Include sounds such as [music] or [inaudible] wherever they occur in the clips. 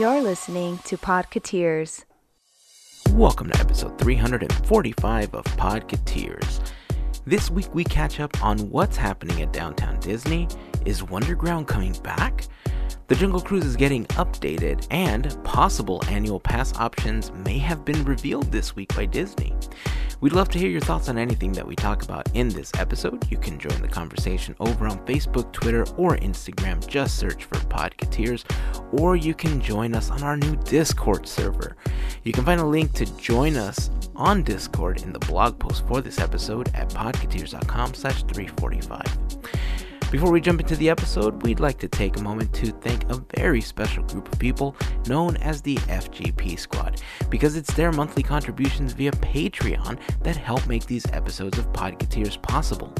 You're listening to Podcateers. Welcome to episode 345 of Podcateers. This week we catch up on what's happening at Downtown Disney. Is Wonderground coming back? The Jungle Cruise is getting updated, and possible annual pass options may have been revealed this week by Disney. We'd love to hear your thoughts on anything that we talk about in this episode. You can join the conversation over on Facebook, Twitter, or Instagram. Just search for Podcateers, or you can join us on our new Discord server. You can find a link to join us on Discord in the blog post for this episode at podcateers.com slash 345. Before we jump into the episode, we'd like to take a moment to thank a very special group of people known as the FGP Squad, because it's their monthly contributions via Patreon that help make these episodes of Podcateers possible.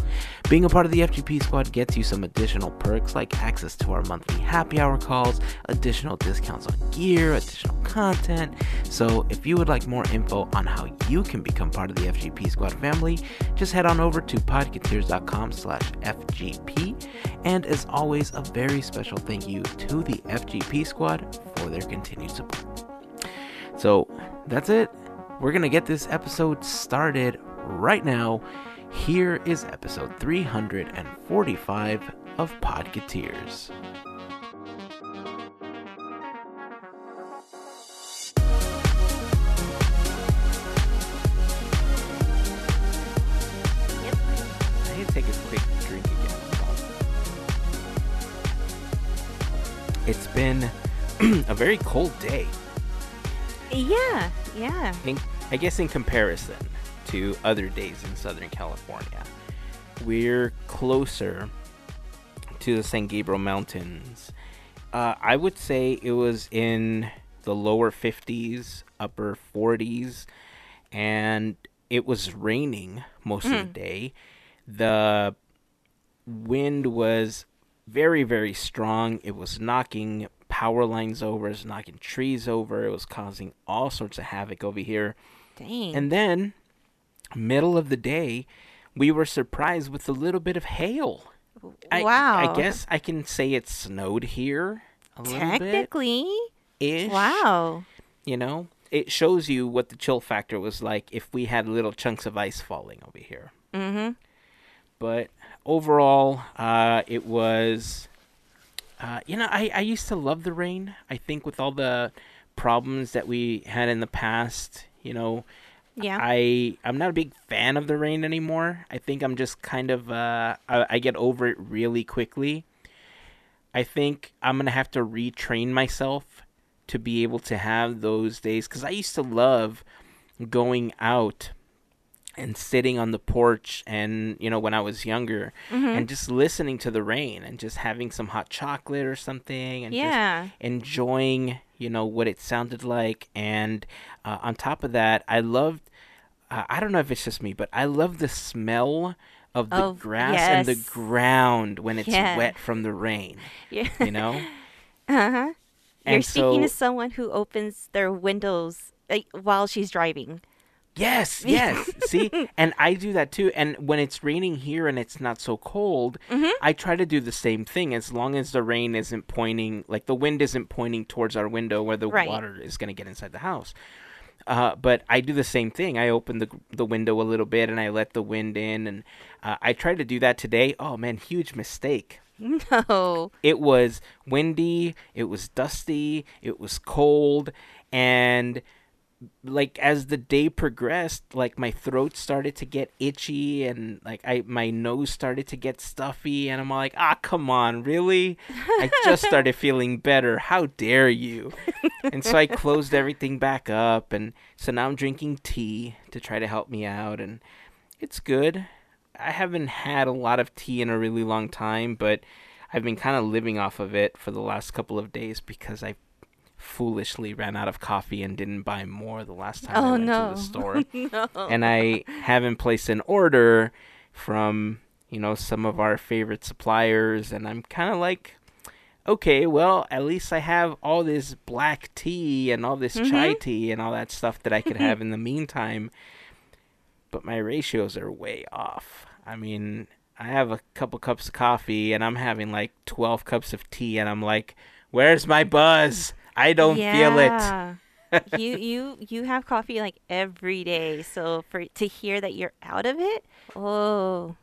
Being a part of the FGP Squad gets you some additional perks like access to our monthly happy hour calls, additional discounts on gear, additional content. So if you would like more info on how you can become part of the FGP Squad family, just head on over to podcateers.com slash FGP and as always, a very special thank you to the FGP squad for their continued support. So that's it. We're going to get this episode started right now. Here is episode 345 of Podcateers. It's been [clears throat] a very cold day. Yeah, yeah. In, I guess in comparison to other days in Southern California, we're closer to the San Gabriel Mountains. Uh, I would say it was in the lower 50s, upper 40s, and it was raining most of the day. The wind was very, very strong. It was knocking power lines over, it was knocking trees over, it was causing all sorts of havoc over here. Dang. And then, middle of the day, we were surprised with a little bit of hail. Wow. I guess I can say it snowed here a little bit. Technically. Ish. Wow. You know, it shows you what the chill factor was like if we had little chunks of ice falling over here. Mm-hmm. But overall, uh, it was. Uh, you know, I, I used to love the rain. I think with all the problems that we had in the past, you know, Yeah. I I'm not a big fan of the rain anymore. I think I'm just kind of uh I, I get over it really quickly. I think I'm gonna have to retrain myself to be able to have those days because I used to love going out and sitting on the porch and you know when I was younger Mm-hmm. and just listening to the rain and just having some hot chocolate or something and just yeah. enjoying you know what it sounded like and uh, on top of that i loved uh, i don't know if it's just me but i love the smell of the Of- grass and the ground when it's Yeah. wet from the rain Yeah. you know [laughs] uh-huh. You're and speaking so to someone who opens their windows like, while she's driving. Yes [laughs] yes see and i do that too and when it's raining here and it's not so cold Mm-hmm. i try to do the same thing as long as the rain isn't pointing like the wind isn't pointing towards our window where the Right. water is going to get inside the house Uh, but I do the same thing. I open the the window a little bit and I let the wind in, and uh, I tried to do that today. Oh man, huge mistake. No. It was windy. It was dusty. It was cold, and like as the day progressed, like my throat started to get itchy, and like I my nose started to get stuffy, and I'm like, ah, come on, really? I just [laughs] started feeling better. How dare you? and so I closed everything back up, and so now I'm drinking tea to try to help me out, and it's good. I haven't had a lot of tea in a really long time, but I've been kind of living off of it for the last couple of days because I foolishly ran out of coffee and didn't buy more the last time oh, I Oh went no. to the store. [laughs] no. and I haven't placed an order from, you know, some of our favorite suppliers and I'm kind of like okay, well, at least I have all this black tea and all this mm-hmm. chai tea and all that stuff that I could mm-hmm. have in the meantime. But my ratios are way off. I mean, I have a couple cups of coffee and I'm having like 12 cups of tea and I'm like, where's my buzz? I don't feel it. [laughs] You you you have coffee like every day, so for to hear that you're out of it, oh,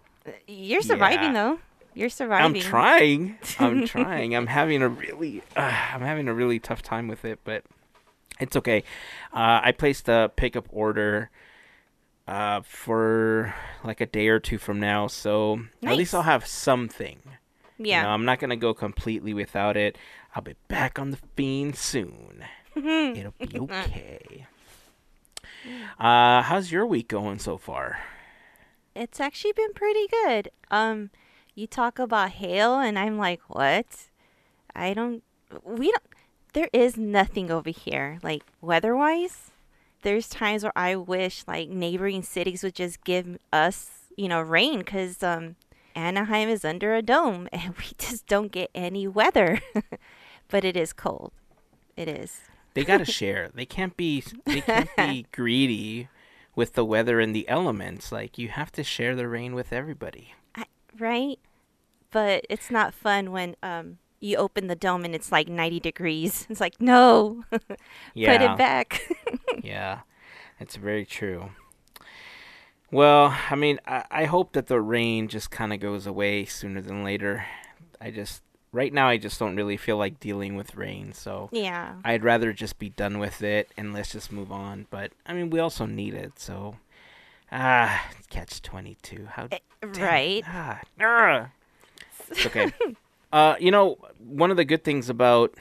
you're surviving Yeah. though. You're surviving I'm trying. I'm [laughs] trying. I'm having a really, uh, [sighs] I'm having a really tough time with it, but it's okay. Uh, I placed a pickup order uh, for like a day or two from now, so at least I'll have something. Yeah. You know, I'm not gonna go completely without it. I'll be back on the fiend soon. [laughs] It'll be [laughs] okay. Uh, how's your week going so far? It's actually been pretty good. Um, you talk about hail, and I'm like, what? I don't. We don't. There is nothing over here, like weather-wise. There's times where I wish like neighboring cities would just give us, you know, rain, because um, Anaheim is under a dome, [laughs] and we just don't get any weather. [laughs] but it is cold. It is. They gotta [laughs] share. They can't be. They can't be greedy with the weather and the elements. Like you have to share the rain with everybody. I, right? But it's not fun when um you open the dome and it's like 90 degrees. It's like, no, Yeah. put it back. Yeah, it's very true. Well, I mean, I, I hope that the rain just kind of goes away sooner than later. I just, right now, I just don't really feel like dealing with rain, so yeah. I'd rather just be done with it and let's just move on. But, I mean, we also need it, so. Ah, catch 22. How Eh, damn- right. Ah, ah. It's okay. [laughs] uh, you know, one of the good things about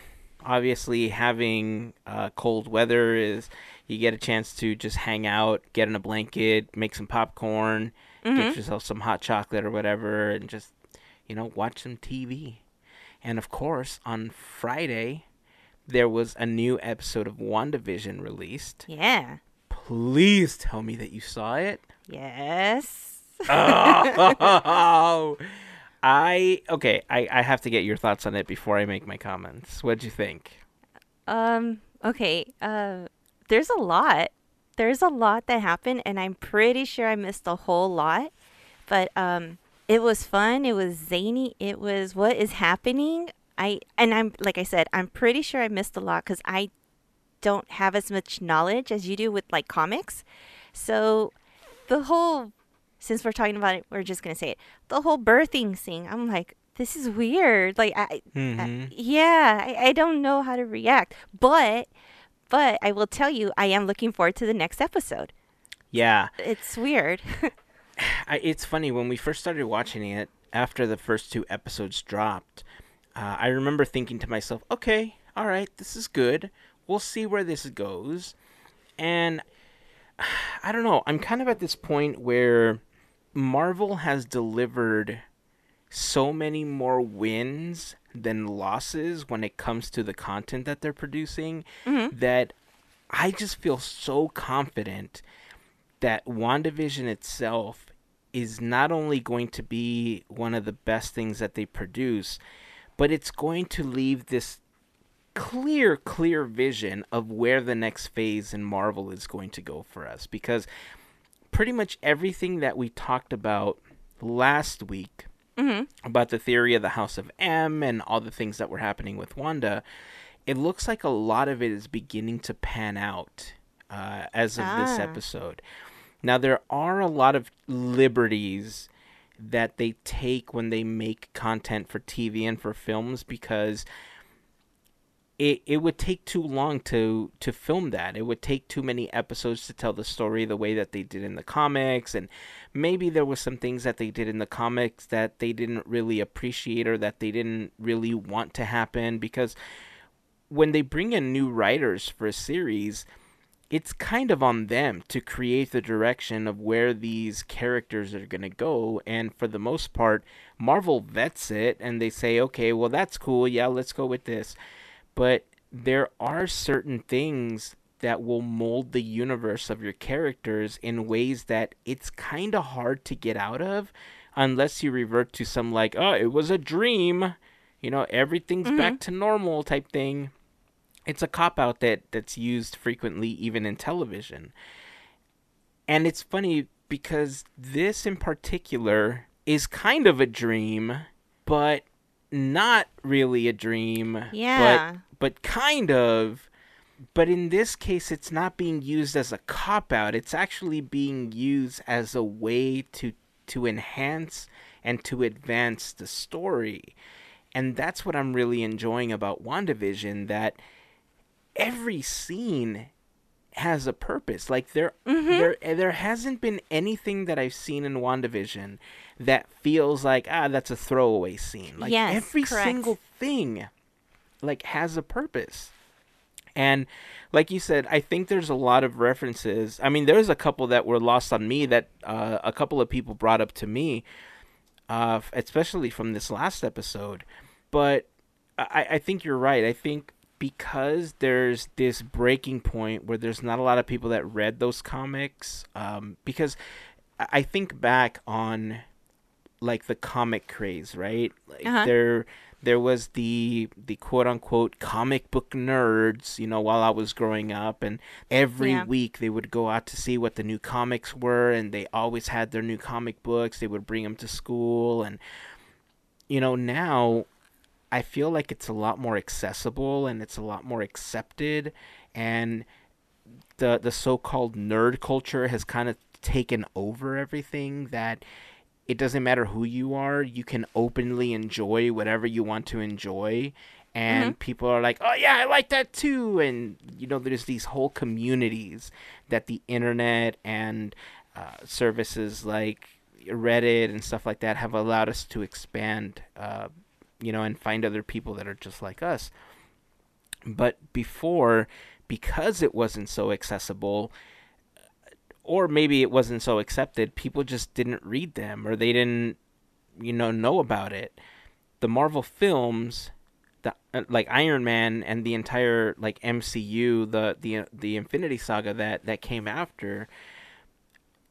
obviously having uh, cold weather is you get a chance to just hang out, get in a blanket, make some popcorn, get yourself some hot chocolate or whatever, and just, you know, watch some TV. And of course, on Friday, there was a new episode of WandaVision released. Yeah. Please tell me that you saw it. Yes. oh, [laughs] I okay. I, I have to get your thoughts on it before I make my comments. What'd you think? Um, okay. Uh, there's a lot. There's a lot that happened, and I'm pretty sure I missed a whole lot. But um, it was fun. It was zany. It was what is happening. I and I'm like I said, I'm pretty sure I missed a lot because I don't have as much knowledge as you do with like comics. So the whole, since we're talking about it, we're just gonna say it. The whole birthing thing. I'm like, this is weird. Like I, Mhm. I yeah, I, I don't know how to react. But, but I will tell you, I am looking forward to the next episode. Yeah, It's weird. [laughs] I, it's funny when we first started watching it after the first two episodes dropped. Uh, I remember thinking to myself, "Okay, all right, this is good. We'll see where this goes." And [sighs] I don't know. I'm kind of at this point where Marvel has delivered so many more wins than losses when it comes to the content that they're producing mm-hmm. that I just feel so confident that WandaVision itself is not only going to be one of the best things that they produce, but it's going to leave this clear, clear vision of where the next phase in Marvel is going to go for us. Because pretty much everything that we talked about last week about the theory of the House of M and all the things that were happening with Wanda, it looks like a lot of it is beginning to pan out uh, as of this Ah. episode. Now, there are a lot of liberties that they take when they make content for TV and for films because it it would take too long to to film that. It would take too many episodes to tell the story the way that they did in the comics and maybe there was some things that they did in the comics that they didn't really appreciate or that they didn't really want to happen because when they bring in new writers for a series, it's kind of on them to create the direction of where these characters are going to go. And for the most part, Marvel vets it and they say, okay, well, that's cool. Yeah, let's go with this. But there are certain things that will mold the universe of your characters in ways that it's kind of hard to get out of unless you revert to some like, oh, it was a dream. You know, everything's mm-hmm. back to normal type thing it's a cop out that that's used frequently even in television and it's funny because this in particular is kind of a dream but not really a dream Yeah. But kind of. But in this case, it's not being used as a cop out. It's actually being used as a way to to enhance and to advance the story. And that's what I'm really enjoying about WandaVision that every scene has a purpose. Like there Mhm. there there hasn't been anything that I've seen in WandaVision that feels like ah that's a throwaway scene. Like Yes, every correct. single thing like has a purpose. And like you said, I think there's a lot of references. I mean, there's a couple that were lost on me that uh, a couple of people brought up to me, uh, especially from this last episode. But I, I think you're right. I think because there's this breaking point where there's not a lot of people that read those comics, um, because I think back on like the comic craze, right? Like Uh-huh. there there was the the quote unquote comic book nerds, you know, while I was growing up and every Yeah. week they would go out to see what the new comics were and they always had their new comic books. They would bring them to school and you know, now I feel like it's a lot more accessible and it's a lot more accepted and the the so-called nerd culture has kind of taken over everything that it doesn't matter who you are, you can openly enjoy whatever you want to enjoy and people are like, "Oh yeah, I like that too." And you know, there's these whole communities that the internet and uh, services like Reddit and stuff like that have allowed us to expand, uh, you know, and find other people that are just like us. But before, because it wasn't so accessible, or maybe it wasn't so accepted, people just didn't read them or they didn't, you know, know about it. The Marvel films, the uh, like Iron Man and the entire like MCU, the the the Infinity Saga that that came after,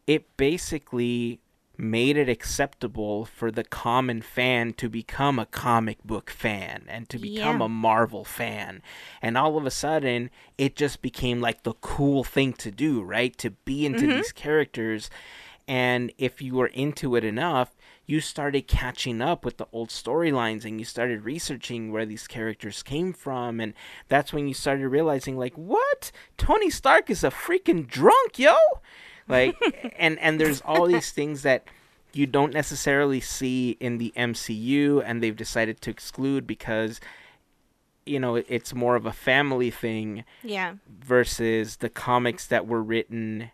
it basically made it acceptable for the common fan to become a comic book fan and to become Yeah. a Marvel fan. And all of a sudden, it just became like the cool thing to do, right? To be into Mhm. these characters. And if you were into it enough, you started catching up with the old storylines and you started researching where these characters came from. And that's when you started realizing, like, what? Tony Stark is a freaking drunk, yo! Like [laughs] and and there's all these things that you don't necessarily see in the MCU and they've decided to exclude because you know it's more of a family thing Yeah. versus the comics that were written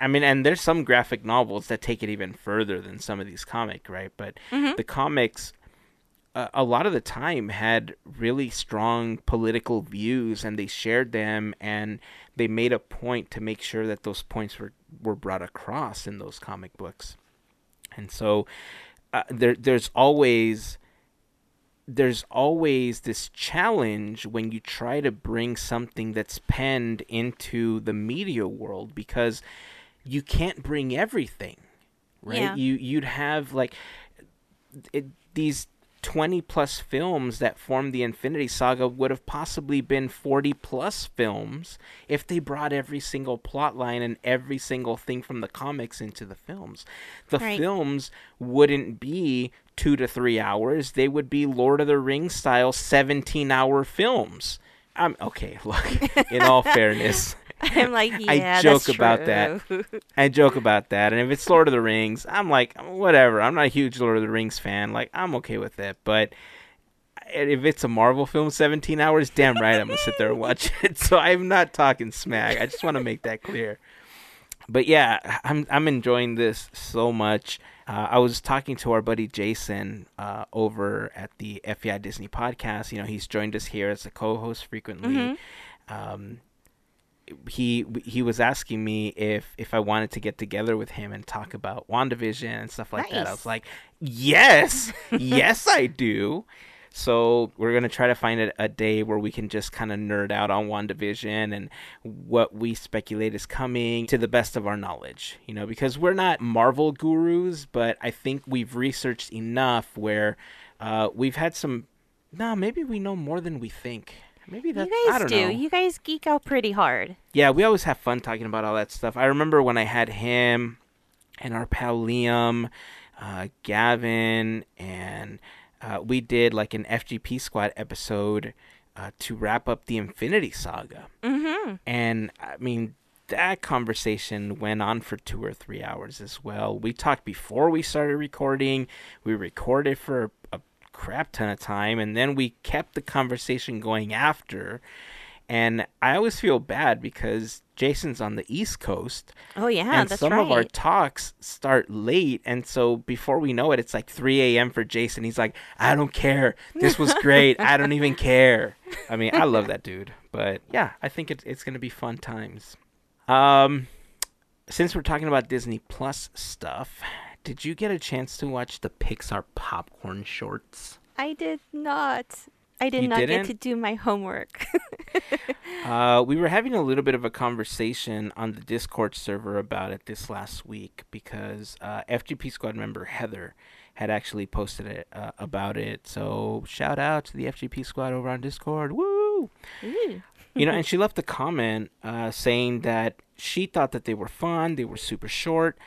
I mean and there's some graphic novels that take it even further than some of these comic right but Mhm. the comics uh, a lot of the time had really strong political views and they shared them and they made a point to make sure that those points were, were brought across in those comic books and so uh, there there's always there's always this challenge when you try to bring something that's penned into the media world because you can't bring everything right Yeah. you you'd have like it, these 20 plus films that formed the Infinity Saga would have possibly been 40 plus films if they brought every single plot line and every single thing from the comics into the films. The Right. films wouldn't be 2 to 3 hours, they would be Lord of the Rings style 17 hour films. I'm okay, [laughs] look, in all [laughs] fairness, [laughs] I'm like, yeah, I joke about that. [laughs] I joke about that, and if it's Lord of the Rings, I'm like, whatever. I'm not a huge Lord of the Rings fan. Like, I'm okay with it. But if it's a Marvel film, 17 hours, damn right, I'm gonna sit there and [laughs] watch it. So I'm not talking smack. I just want to make that clear. But yeah, I'm I'm enjoying this so much. Uh, I was talking to our buddy Jason uh, over at the FEI Disney podcast. You know, he's joined us here as a co-host frequently. Mhm. Um, he he was asking me if if I wanted to get together with him and talk about WandaVision and stuff like that. I was like, "Yes. [laughs] yes, I do." So, we're going to try to find a, a day where we can just kind of nerd out on WandaVision and what we speculate is coming to the best of our knowledge, you know, because we're not Marvel gurus, but I think we've researched enough where uh, we've had some no, maybe we know more than we think. Maybe that's You I guys don't do. know. You guys geek out pretty hard. Yeah, we always have fun talking about all that stuff. I remember when I had him and our pal Liam, uh, Gavin, and uh, we did like an FGP Squad episode uh, to wrap up the Infinity Saga. Mm-hmm. And I mean, that conversation went on for two or three hours as well. We talked before we started recording, we recorded for a crap ton of time, and then we kept the conversation going after. And I always feel bad because Jason's on the East Coast. Oh yeah, and that's some right. of our talks start late. And so before we know it, it's like 3 a.m. for Jason. He's like, I don't care. This was great. I don't even [laughs] care. I mean, I love that dude. But yeah, I think it, it's going to be fun times. Um, since we're talking about Disney Plus stuff, did you get a chance to watch the Pixar popcorn shorts? I did not. I did You not didn't? get to do my homework. [laughs] Uh, we were having a little bit of a conversation on the Discord server about it this last week because uh, FGP Squad member Heather had actually posted it uh, about it. So shout out to the FGP Squad over on Discord. Woo! You know, and she [laughs] left a comment uh, saying that she thought that they were fun, they were super short,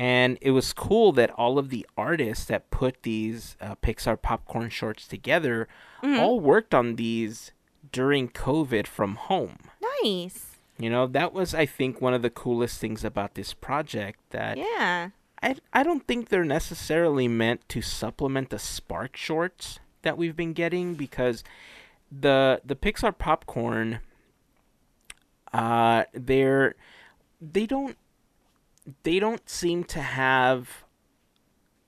and it was cool that all of the artists that put these uh, Pixar popcorn shorts together Mhm. all worked on these during COVID from home. Nice. You know, that was I think one of the coolest things about this project that Yeah. I I don't think they're necessarily meant to supplement the Spark shorts that we've been getting because the the Pixar popcorn uh they're they don't they don't seem to have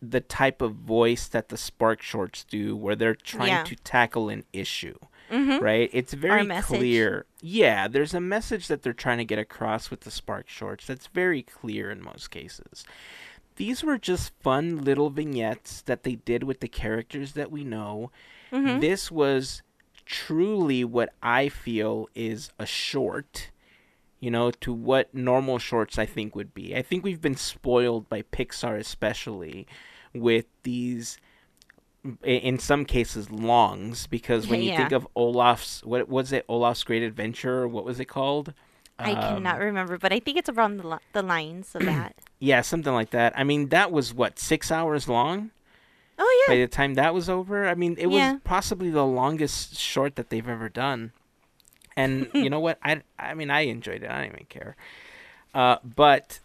the type of voice that the Spark shorts do where they're trying Yeah. to tackle an issue Mm-hmm. right? It's very clear. Yeah, there's a message that they're trying to get across with the Spark Shorts that's very clear in most cases. These were just fun little vignettes that they did with the characters that we know. Mm-hmm. This was truly what I feel is a short, you know, to what normal shorts I think would be. I think we've been spoiled by Pixar, especially with these in some cases longs because when you think of Olaf's what was it Olaf's Great Adventure what was it called? I cannot Um, remember, but I think it's around the, the lines of that. [clears throat] Yeah, something like that. I mean, that was what six hours long. Oh yeah. By the time that was over, I mean, it Yeah. was possibly the longest short that they've ever done. And [laughs] you know what? I I mean, I enjoyed it. I don't even care. Uh, but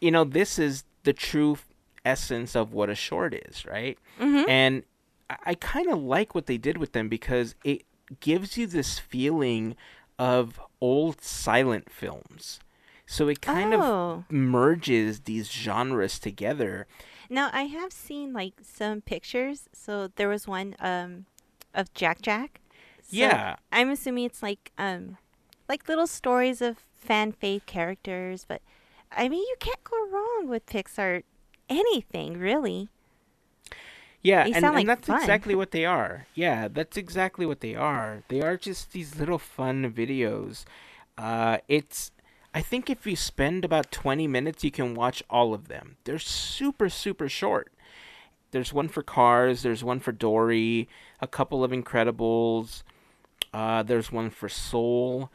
you know, this is the true essence of what a short is, right? Mm-hmm. And I, I kind of like what they did with them because it gives you this feeling of old silent films. So it kind of oh. merges these genres together. Now I have seen like some pictures. So there was one um of Jack Jack. So yeah. I'm assuming it's like um like little stories of fan fave characters, but I mean you can't go wrong with Pixar anything really. Yeah, They and, and that's fun. exactly what they are. Yeah, that's exactly what they are. They are just these little fun videos. Uh, it's, I think if you spend about 20 minutes, you can watch all of them. They're super, super short. There's one for Cars, there's one for Dory, a couple of Incredibles, uh, there's one for Soul.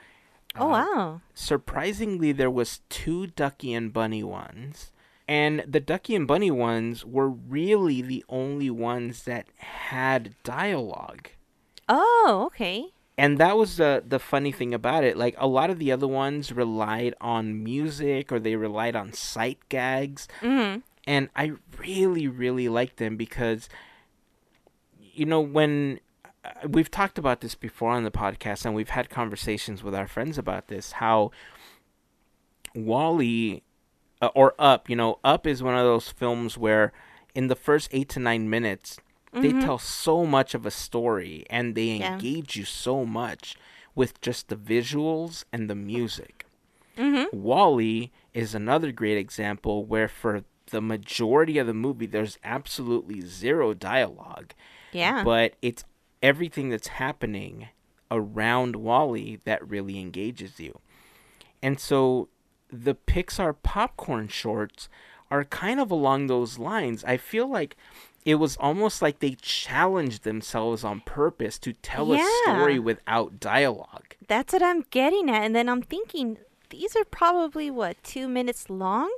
Oh Uh, wow. surprisingly there was two ducky and bunny ones and the ducky and bunny ones were really the only ones that had dialogue Oh, okay. and that was the the funny thing about it like a lot of the other ones relied on music or they relied on sight gags Mhm. and I really, really liked them because, you know, when we've talked about this before on the podcast, and we've had conversations with our friends about this, how WALL-E uh, or Up, you know, Up is one of those films where in the first eight to nine minutes, they Mhm. tell so much of a story and they Yeah. engage you so much with just the visuals and the music. Mhm. WALL-E is another great example where for the majority of the movie there's absolutely zero dialogue, Yeah. but it's everything that's happening around WALL-E that really engages you. And so the Pixar popcorn shorts are kind of along those lines. I feel like it was almost like they challenged themselves on purpose to tell a story without dialogue. That's what I'm getting at. And then I'm thinking, these are probably, what, two minutes long?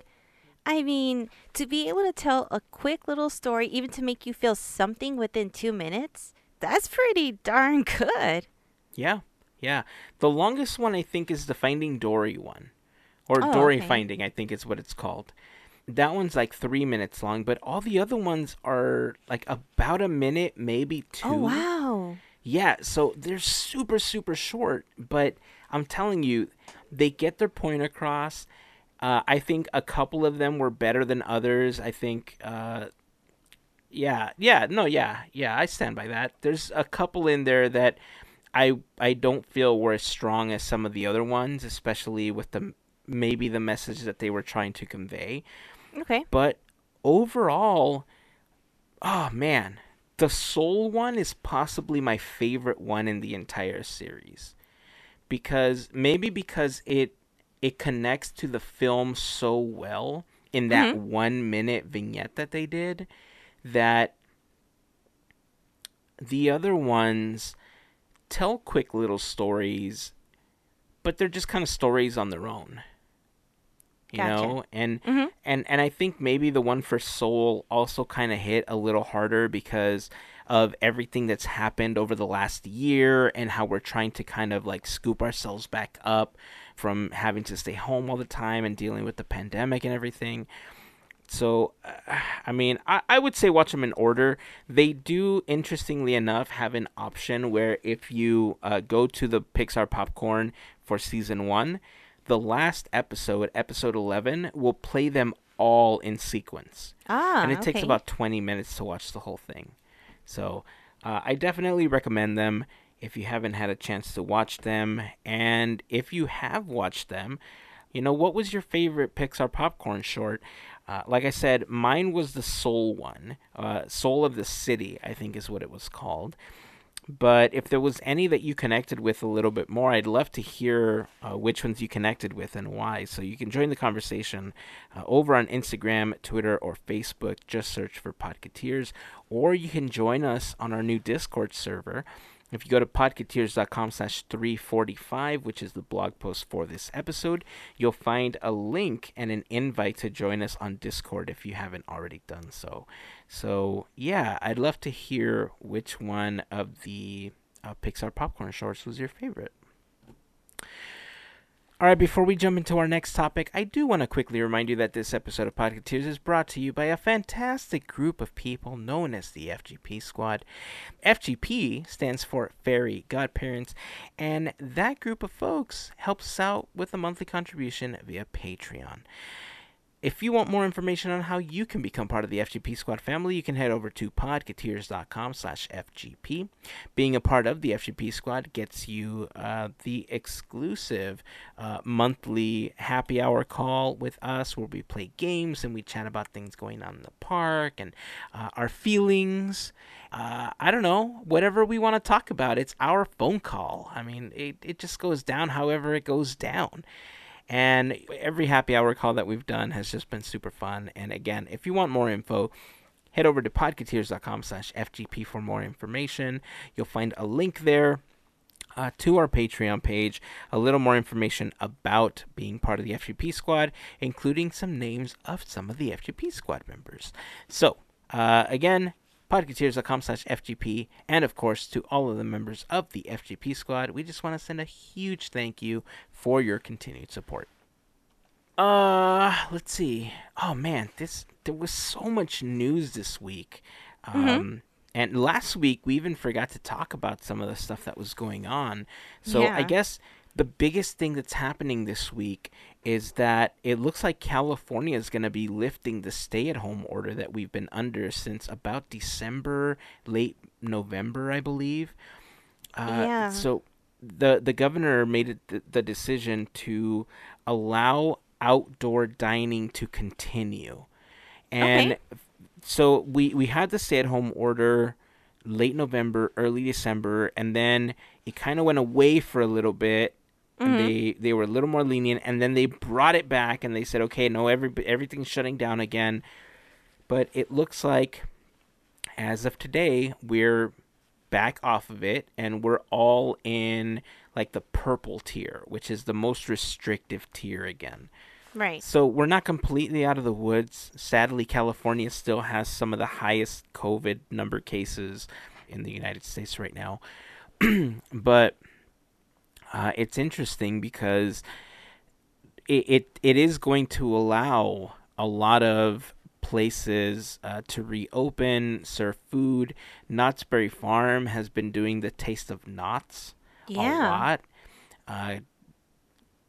I mean, to be able to tell a quick little story, even to make you feel something within two minutes, that's pretty darn good. Yeah, yeah. The longest one I think is the Finding Dory one, or Oh, Dory okay. Finding. I think is what it's called. That one's like three minutes long, but all the other ones are like about a minute, maybe two. Oh wow. Yeah, so they're super, super short, but I'm telling you, they get their point across. Uh, I think a couple of them were better than others. I think, uh, yeah, yeah, no, yeah, yeah, I stand by that. There's a couple in there that I I don't feel were as strong as some of the other ones, especially with the maybe the message that they were trying to convey. Okay. But overall, oh man, the Soul one is possibly my favorite one in the entire series. Because maybe because it it connects to the film so well in that mm-hmm. 1 minute vignette that they did that the other ones tell quick little stories but they're just kind of stories on their own you Gotcha. know and Mhm. and and I think maybe the one for Soul also kind of hit a little harder because of everything that's happened over the last year and how we're trying to kind of like scoop ourselves back up from having to stay home all the time and dealing with the pandemic and everything. So, uh, [sighs] I mean, I, I would say watch them in order. They do, interestingly enough, have an option where if you uh, go to the Pixar Popcorn for season one, the last episode, episode 11, will play them all in sequence. Ah. and it takes about 20 minutes to watch the whole thing. So, uh, I definitely recommend them if you haven't had a chance to watch them. And if you have watched them, you know, what was your favorite Pixar popcorn short? Uh, like I said, mine was the Soul one. Uh, Soul of the City, I think is what it was called. But if there was any that you connected with a little bit more, I'd love to hear uh, which ones you connected with and why. So you can join the conversation uh, over on Instagram, Twitter, or Facebook. Just search for Podcateers. Or you can join us on our new Discord server. If you go to podcateers.com slash 345, which is the blog post for this episode, you'll find a link and an invite to join us on Discord if you haven't already done so. So, yeah, I'd love to hear which one of the uh, Pixar popcorn shorts was your favorite. All right, before we jump into our next topic, I do want to quickly remind you that this episode of Podcateers is brought to you by a fantastic group of people known as the FGP Squad. FGP stands for Fairy Godparents, and that group of folks helps out with a monthly contribution via Patreon. If you want more information on how you can become part of the FGP Squad family, you can head over to podcateers.com slash FGP. Being a part of the FGP Squad gets you uh, the exclusive uh, monthly happy hour call with us where we play games and we chat about things going on in the park and uh, our feelings. Uh, I don't know, whatever we want to talk about, it's our phone call. I mean, it, it just goes down however it goes down. And every happy hour call that we've done has just been super fun. And again, if you want more info, head over to podcateers.com slash FGP for more information. You'll find a link there uh, to our Patreon page, a little more information about being part of the FGP squad, including some names of some of the FGP squad members. So, uh, again, podcateers.com slash FGP, and of course, to all of the members of the FGP squad, we just want to send a huge thank you for your continued support. Uh, let's see. Oh man, this there was so much news this week. Um, and last week we even forgot to talk about some of the stuff that was going on. So I guess the biggest thing that's happening this week is that it looks like California is going to be lifting the stay-at-home order that we've been under since about December, late November, I believe. Uh, Yeah. So the the governor made it the, the decision to allow outdoor dining to continue, and Okay. so we we had the stay at home order late November, early December, and then it kind of went away for a little bit. And mm-hmm. they they were a little more lenient, and then they brought it back, and they said, okay, no, every everything's shutting down again. But it looks like, as of today, we're back off of it, and we're all in like the purple tier, which is the most restrictive tier again. Right. So we're not completely out of the woods. Sadly, California still has some of the highest COVID number cases in the United States right now. [clears throat] but uh, it's interesting because it, it it is going to allow a lot of places uh, to reopen, serve food. Knott's Berry Farm has been doing the Taste of Knott's a lot. Uh,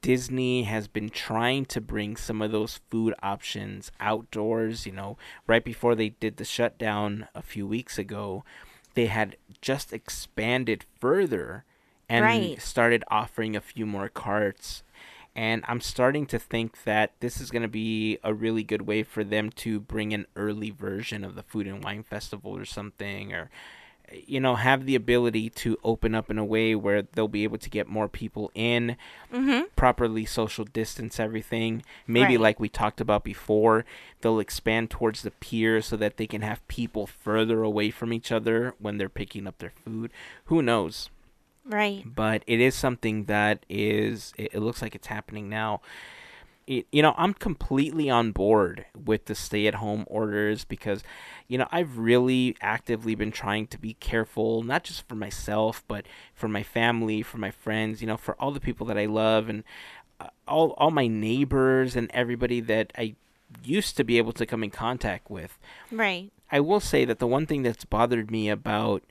Disney has been trying to bring some of those food options outdoors. You know, right before they did the shutdown a few weeks ago, they had just expanded further and Right. started offering a few more carts. And I'm starting to think that this is going to be a really good way for them to bring an early version of the Food and Wine Festival or something, or you know, have the ability to open up in a way where they'll be able to get more people in, Mm-hmm. properly social distance everything. Maybe Right. like we talked about before, they'll expand towards the pier so that they can have people further away from each other when they're picking up their food. Who knows? Right. But it is something that is it, it looks like it's happening now. It, you know, I'm completely on board with the stay-at-home orders because, you know, I've really actively been trying to be careful, not just for myself, but for my family, for my friends, you know, for all the people that I love, and uh, all all my neighbors and everybody that I used to be able to come in contact with. Right. I will say that the one thing that's bothered me about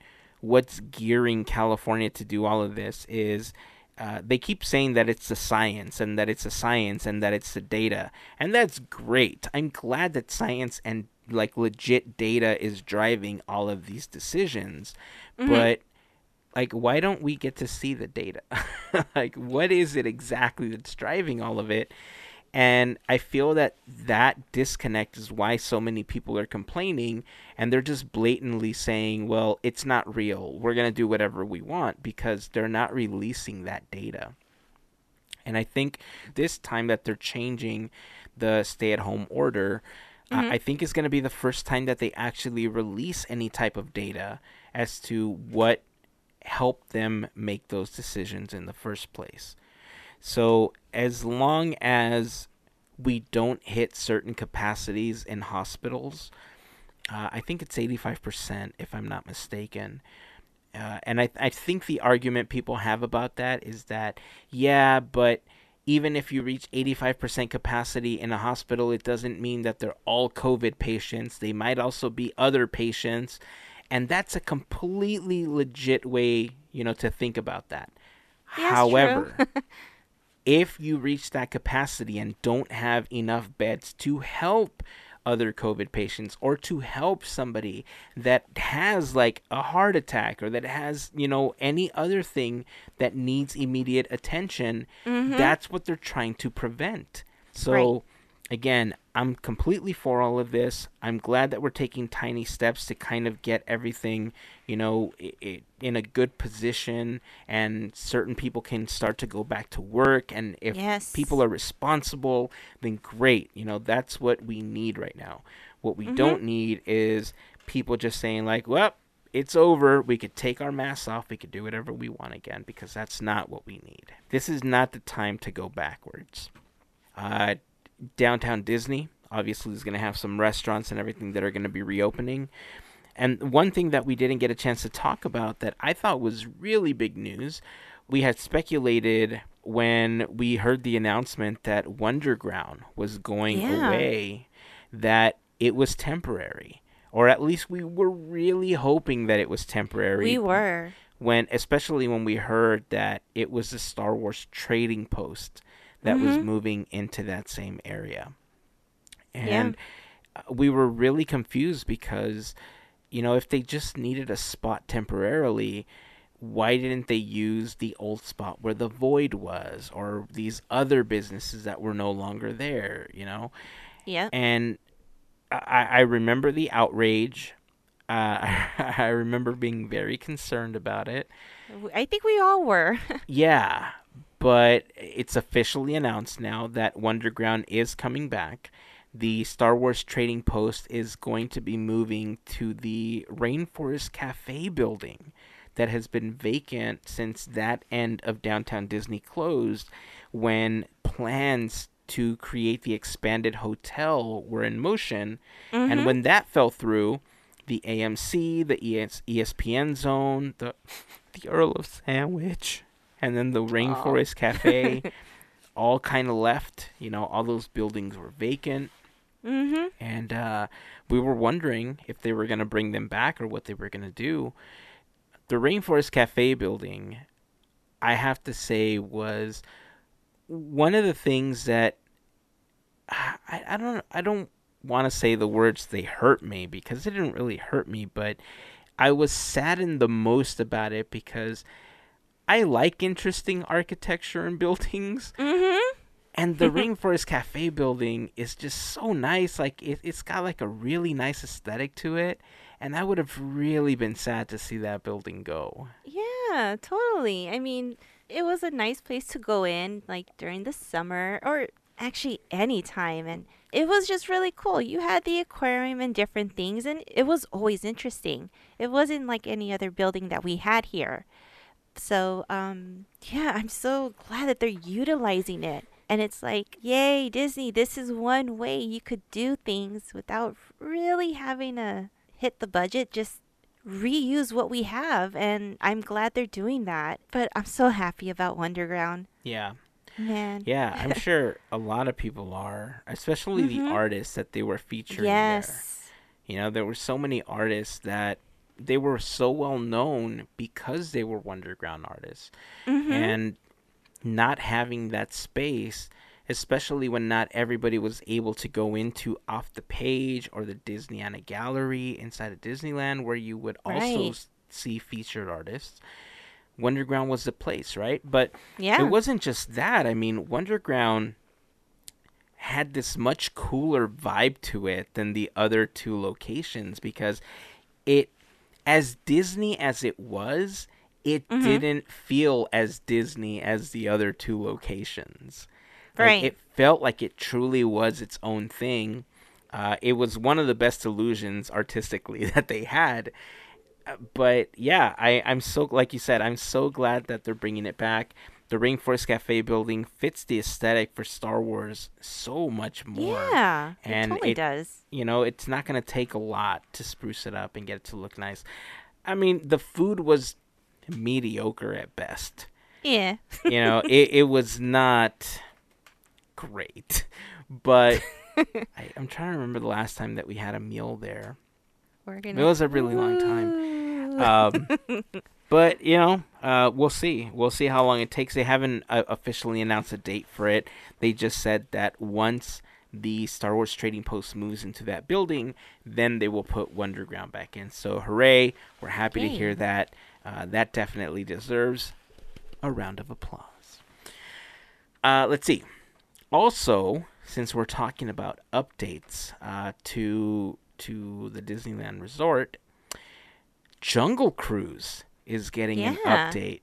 what's gearing California to do all of this is uh, they keep saying that it's the science and that it's a science and that it's the data. And that's great. I'm glad that science and like legit data is driving all of these decisions. But like why don't we get to see the data? [laughs] like what is it exactly that's driving all of it? And I feel that that disconnect is why so many people are complaining and they're just blatantly saying, well, it's not real. We're going to do whatever we want because they're not releasing that data. And I think this time that they're changing the stay at home order, uh, I think is going to be the first time that they actually release any type of data as to what helped them make those decisions in the first place. So, as long as we don't hit certain capacities in hospitals, uh, I think it's 85%, if I'm not mistaken. Uh, and I, I think the argument people have about that is that, yeah, but even if you reach 85% capacity in a hospital, it doesn't mean that they're all COVID patients. They might also be other patients. And that's a completely legit way, you know, to think about that. However, [laughs] if you reach that capacity and don't have enough beds to help other COVID patients or to help somebody that has like a heart attack or that has, you know, any other thing that needs immediate attention, mm-hmm. that's what they're trying to prevent. So, Right. again, I'm completely for all of this. I'm glad that we're taking tiny steps to kind of get everything, you know, in a good position and certain people can start to go back to work and if Yes. people are responsible, then great. You know, that's what we need right now. What we don't need is people just saying like, "Well, it's over. We could take our masks off. We could do whatever we want again," because that's not what we need. This is not the time to go backwards. Uh, downtown Disney obviously is going to have some restaurants and everything that are going to be reopening. And one thing that we didn't get a chance to talk about that I thought was really big news, we had speculated when we heard the announcement that Wonderground was going Yeah. away that it was temporary. Or at least we were really hoping that it was temporary We were. when especially when we heard that it was the Star Wars trading post that was Mhm. moving into that same area. And uh we were really confused because you know, if they just needed a spot temporarily, why didn't they use the old spot where the void was or these other businesses that were no longer there, you know? Yeah. and I, I remember the outrage. Uh, [laughs] I remember being very concerned about it. I think we all were. [laughs] Yeah, but it's officially announced now that Wonderground is coming back. The Star Wars Trading Post is going to be moving to the Rainforest Cafe building that has been vacant since that end of downtown Disney closed when plans to create the expanded hotel were in motion. And Mhm. when that fell through, the AMC, the ES- ESPN zone, the [laughs] the Earl of Sandwich, and then the Rainforest Cafe [laughs] all kind of left. You know, all those buildings were vacant. Mm-hmm. And uh, we were wondering if they were going to bring them back or what they were going to do. The Rainforest Cafe building, I have to say, was one of the things that [sighs] I, I don't I don't want to say the words they hurt me because it didn't really hurt me, but I was saddened the most about it because I like interesting architecture and [laughs] buildings. Mm-hmm. And the [laughs] Rainforest Cafe building is just so nice. Like it, it's got like a really nice aesthetic to it, and I would have really been sad to see that building go. Yeah, totally. I mean, it was a nice place to go in, like during the summer or actually any time, and it was just really cool. You had the aquarium and different things, and it was always interesting. It wasn't like any other building that we had here. So, um, yeah, I'm so glad that they're utilizing it. And it's like, yay, Disney, this is one way you could do things without really having to hit the budget. Just reuse what we have. And I'm glad they're doing that. But I'm so happy about Wonderground. Yeah. Man. Yeah, I'm [laughs] sure a lot of people are, especially Mhm. the artists that they were featuring there. Yes. You know, there were so many artists that they were so well known because they were Wonderground artists. Mm-hmm. And not having that space, especially when not everybody was able to go into off the page or the Disneyana gallery inside of Disneyland where you would also Right. see featured artists. Wonderground was the place, right? But yeah. it wasn't just that. I mean, Wonderground had this much cooler vibe to it than the other two locations because it, as Disney as it was, it Mhm. didn't feel as Disney as the other two locations. Like, Right. it felt like it truly was its own thing. Uh, it was one of the best illusions artistically [laughs] that they had. Uh, But yeah, I, I'm so like you said, I'm so glad that they're bringing it back. The Rainforest Cafe building fits the aesthetic for Star Wars so much more. yeah. And it totally it- does. You know, it's not going to take a lot to spruce it up and get it to look nice. I mean, the food was mediocre at best. Yeah. You know, [laughs] it, it was not great. But [laughs] I, I'm trying to remember the last time that we had a meal there. We're It gonna. was a really long time. Um, [laughs] but you know, uh, we'll see. We'll see how long it takes. They haven't uh, officially announced a date for it. They just said that once the Star Wars Trading Post moves into that building, then they will put Wonderground back in. So hooray! We're happy to hear that. Uh, that definitely deserves a round of applause. Uh, let's see. Also, since we're talking about updates uh, to to the Disneyland Resort, Jungle Cruise is getting an update.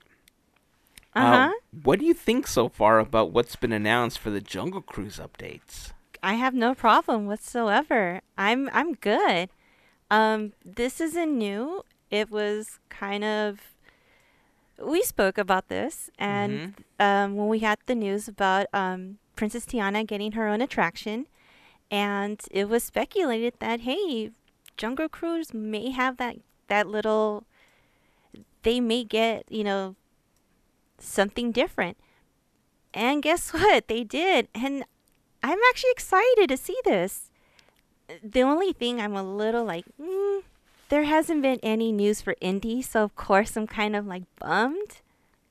uh huh. what do you think so far about what's been announced for the Jungle Cruise updates? I have no problem whatsoever. I'm I'm good. Um, this isn't new. It was kind of we spoke about this, and um, when we had the news about um, Princess Tiana getting her own attraction, and it was speculated that hey, Jungle Cruise may have that that little. They may get you know something different, and guess [laughs] what? They did, and I'm actually excited to see this. The only thing I'm a little like, mm, there hasn't been any news for Indy, so of course I'm kind of like bummed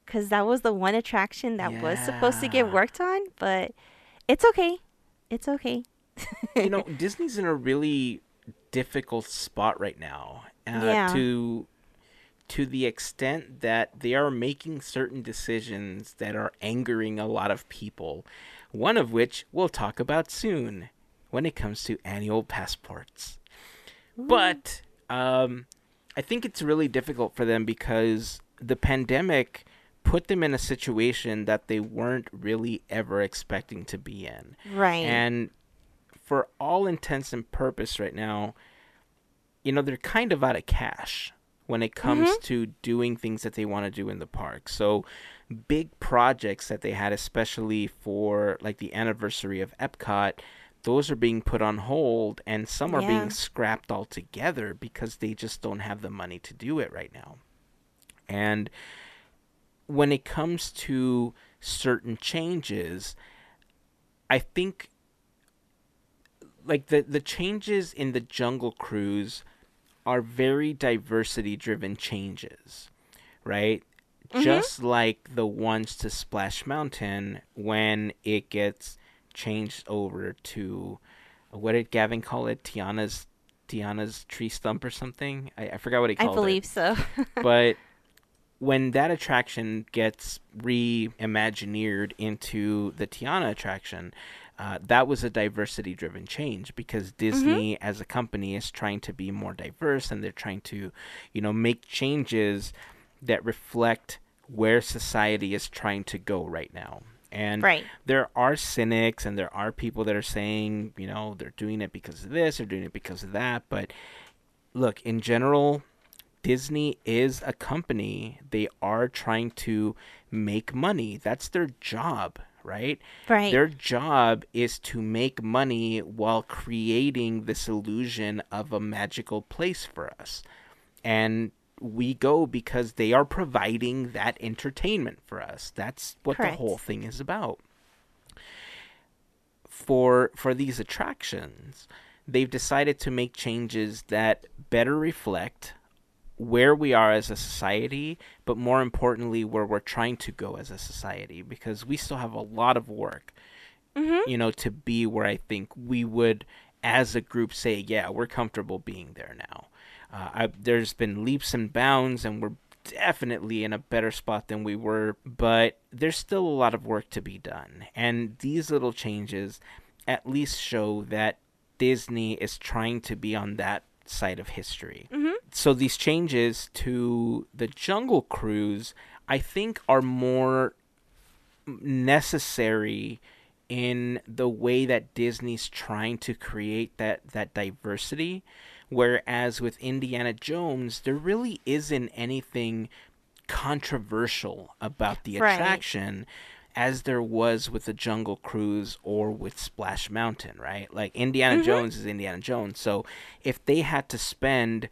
because that was the one attraction that was supposed to get worked on, but it's okay. It's okay. you know, [laughs] Disney's in a really difficult spot right now. Uh, Yeah. To to the extent that they are making certain decisions that are angering a lot of people. One of which we'll talk about soon when it comes to annual passports. But um, I think it's really difficult for them because the pandemic put them in a situation that they weren't really ever expecting to be in. right. And for all intents and purpose right now, you know, they're kind of out of cash when it comes Mhm. to doing things that they want to do in the park. So big projects that they had especially for like the anniversary of Epcot, those are being put on hold and some are Yeah. being scrapped altogether because they just don't have the money to do it right now. And when it comes to certain changes, I think like the the changes in the Jungle Cruise are very diversity driven changes, right? Mhm. Just like the ones to Splash Mountain when it gets changed over to what did Gavin call it? Tiana's Tiana's tree stump or something? I, I forgot what he called it I believe so. [laughs] but when that attraction gets reimagineered into the Tiana attraction, uh, that was a diversity driven change because Disney as a company is trying to be more diverse and they're trying to, you know, make changes that reflect where society is trying to go right now. And right. there are cynics and there are people that are saying, you know, they're doing it because of this, they're doing it because of that. But look, in general, Disney is a company. They are trying to make money. That's their job, right? Right. Their job is to make money while creating this illusion of a magical place for us. And we go because they are providing that entertainment for us. That's what Correct. the whole thing is about. For for these attractions, they've decided to make changes that better reflect where we are as a society, but more importantly, where we're trying to go as a society, because we still have a lot of work, Mhm. you know, to be where I think we would, as a group, say, yeah, we're comfortable being there now. Uh, I, there's been leaps and bounds, and we're definitely in a better spot than we were, but there's still a lot of work to be done. And these little changes at least show that Disney is trying to be on that side of history. Mhm. So these changes to the Jungle Cruise, I think, are more necessary in the way that Disney's trying to create that that diversity whereas with Indiana Jones there really isn't anything controversial about the Right. As there was with the Jungle Cruise or with Splash Mountain, right? Like Indiana Mhm. Jones is Indiana Jones. So if they had to spend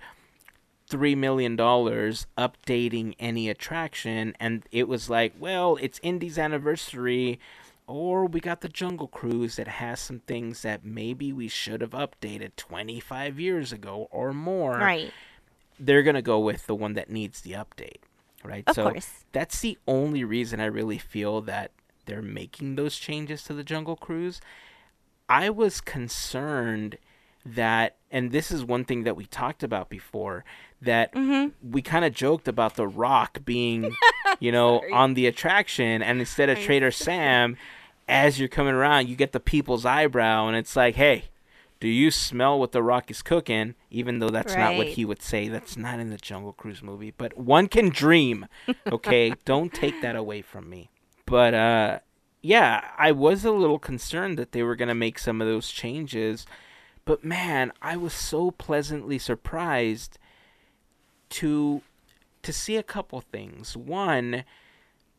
three million dollars updating any attraction and it was like well it's indy's anniversary or we got the jungle cruise that has some things that maybe we should have updated 25 years ago or more Right. they're going to go with the one that needs the update right Of so course. that's the only reason i really feel that they're making those changes to the jungle cruise i was concerned that and this is one thing that we talked about before that Mhm. we kind of joked about the rock being [laughs] you know on the attraction and instead of trader sam as you're coming around you get the people's eyebrow and it's like hey do you smell what the rock is cooking? Even though that's not what he would say that's not in the jungle cruise movie but one can dream [laughs] okay? Don't take that away from me. But uh yeah i was a little concerned that they were going to make some of those changes but man i was so pleasantly surprised to to see a couple things. One,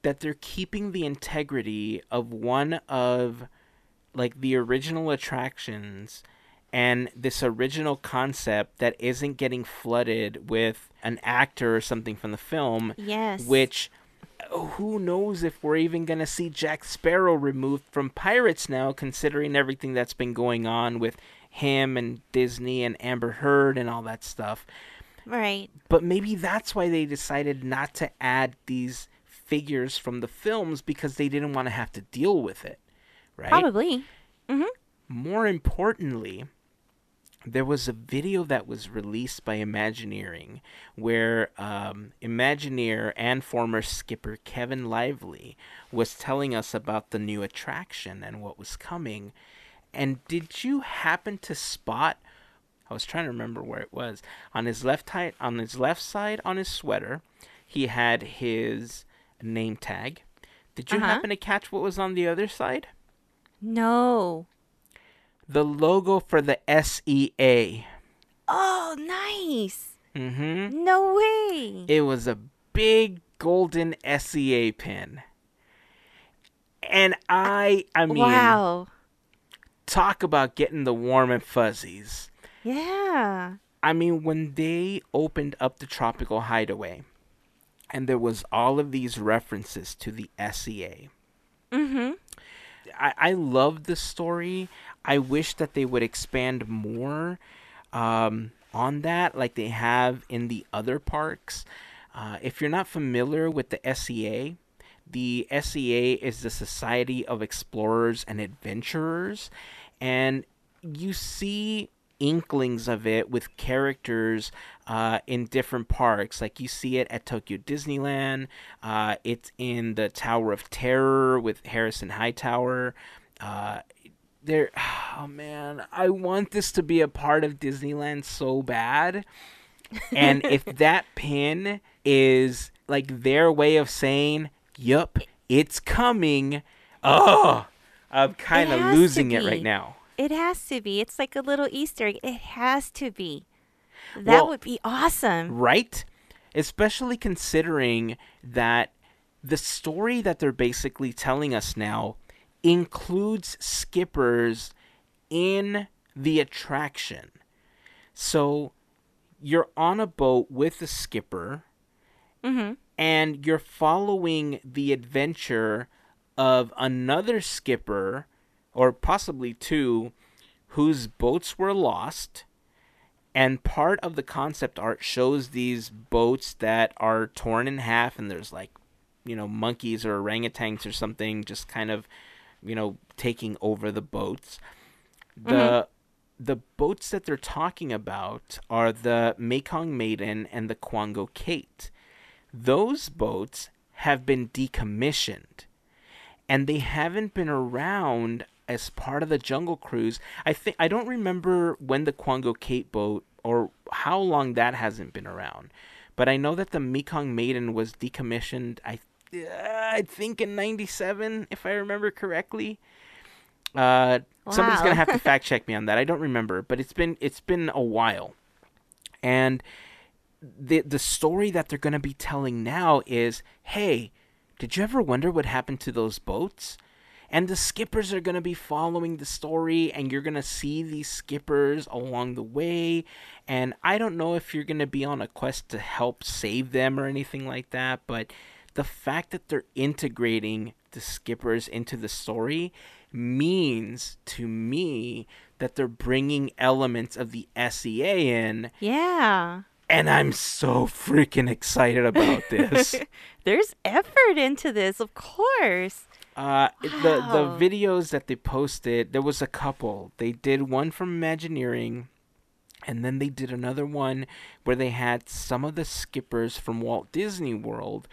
that they're keeping the integrity of one of like the original attractions and this original concept that isn't getting flooded with an actor or something from the film Yes. which uh, who knows if we're even going to see Jack Sparrow removed from Pirates now, considering everything that's been going on with him and Disney and Amber Heard and all that stuff. Right. But maybe that's why they decided not to add these figures from the films because they didn't want to have to deal with it, right? Probably. More importantly, there was a video that was released by Imagineering where um, Imagineer and former skipper Kevin Lively was telling us about the new attraction and what was coming. And did you happen to spot? I was trying to remember where it was. On his left hi- on his left side on his sweater, he had his name tag. Did you Uh-huh. happen to catch what was on the other side? No. The logo for the SEA. Oh, nice. Mm-hmm. No way. It was a big golden SEA pin. And I, I mean, wow. talk about getting the warm and fuzzies. Yeah. I mean, when they opened up the Tropical Hideaway, and there was all of these references to the SEA. Mm Mhm. I, I love the story. I wish that they would expand more um, on that, like they have in the other parks. Uh, if you're not familiar with the SEA, the SEA is the Society of Explorers and Adventurers, and you see inklings of it with characters uh, in different parks. Like you see it at Tokyo Disneyland. Uh, it's in the Tower of Terror with Harrison Hightower. Uh, there, [sighs] oh man, I want this to be a part of Disneyland so bad. And if [laughs] that pin is like their way of saying, "Yup, it's coming," oh, I'm kind of losing it right now. It has to be. It's like a little Easter egg. It has to be. That Well- would be awesome. Right? Especially considering that the story that they're basically telling us now includes skippers in the attraction. So you're on a boat with a skipper Mhm. and you're following the adventure of another skipper or possibly two whose boats were lost and part of the concept art shows these boats that are torn in half and there's like you know monkeys or orangutans or something just kind of you know taking over the boats the mm-hmm. the boats that they're talking about are the Mekong Maiden and the Kwango Kate those boats have been decommissioned and they haven't been around as part of the Jungle Cruise. I think I don't remember when the Kwango Kate boat or how long that hasn't been around, but I know that the Mekong Maiden was decommissioned. I I think in '97, if I remember correctly. Uh, somebody's gonna have to fact check me [laughs] on that. I don't remember, but it's been it's been a while, and the the story that they're going to be telling now is hey did you ever wonder what happened to those boats and the skippers are going to be following the story and you're going to see these skippers along the way and i don't know if you're going to be on a quest to help save them or anything like that but the fact that they're integrating the skippers into the story means to me that they're bringing elements of the SEA in Yeah. and I'm so freaking excited about this. [laughs] There's effort into this, of course. uh, it- the the videos that they posted, there was a couple. They did one from Imagineering, and then they did another one where they had some of the skippers from Walt Disney World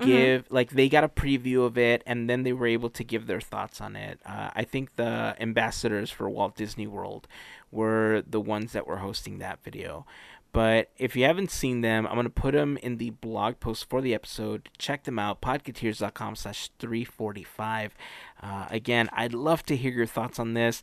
give like they got a preview of it, and then they were able to give their thoughts on it. Uh, I think the ambassadors for Walt Disney World were the ones that were hosting that video. But if you haven't seen them, I'm going to put them in the blog post for the episode. Check them out, podcateers.com slash 345. Uh, again, I'd love to hear your thoughts on this.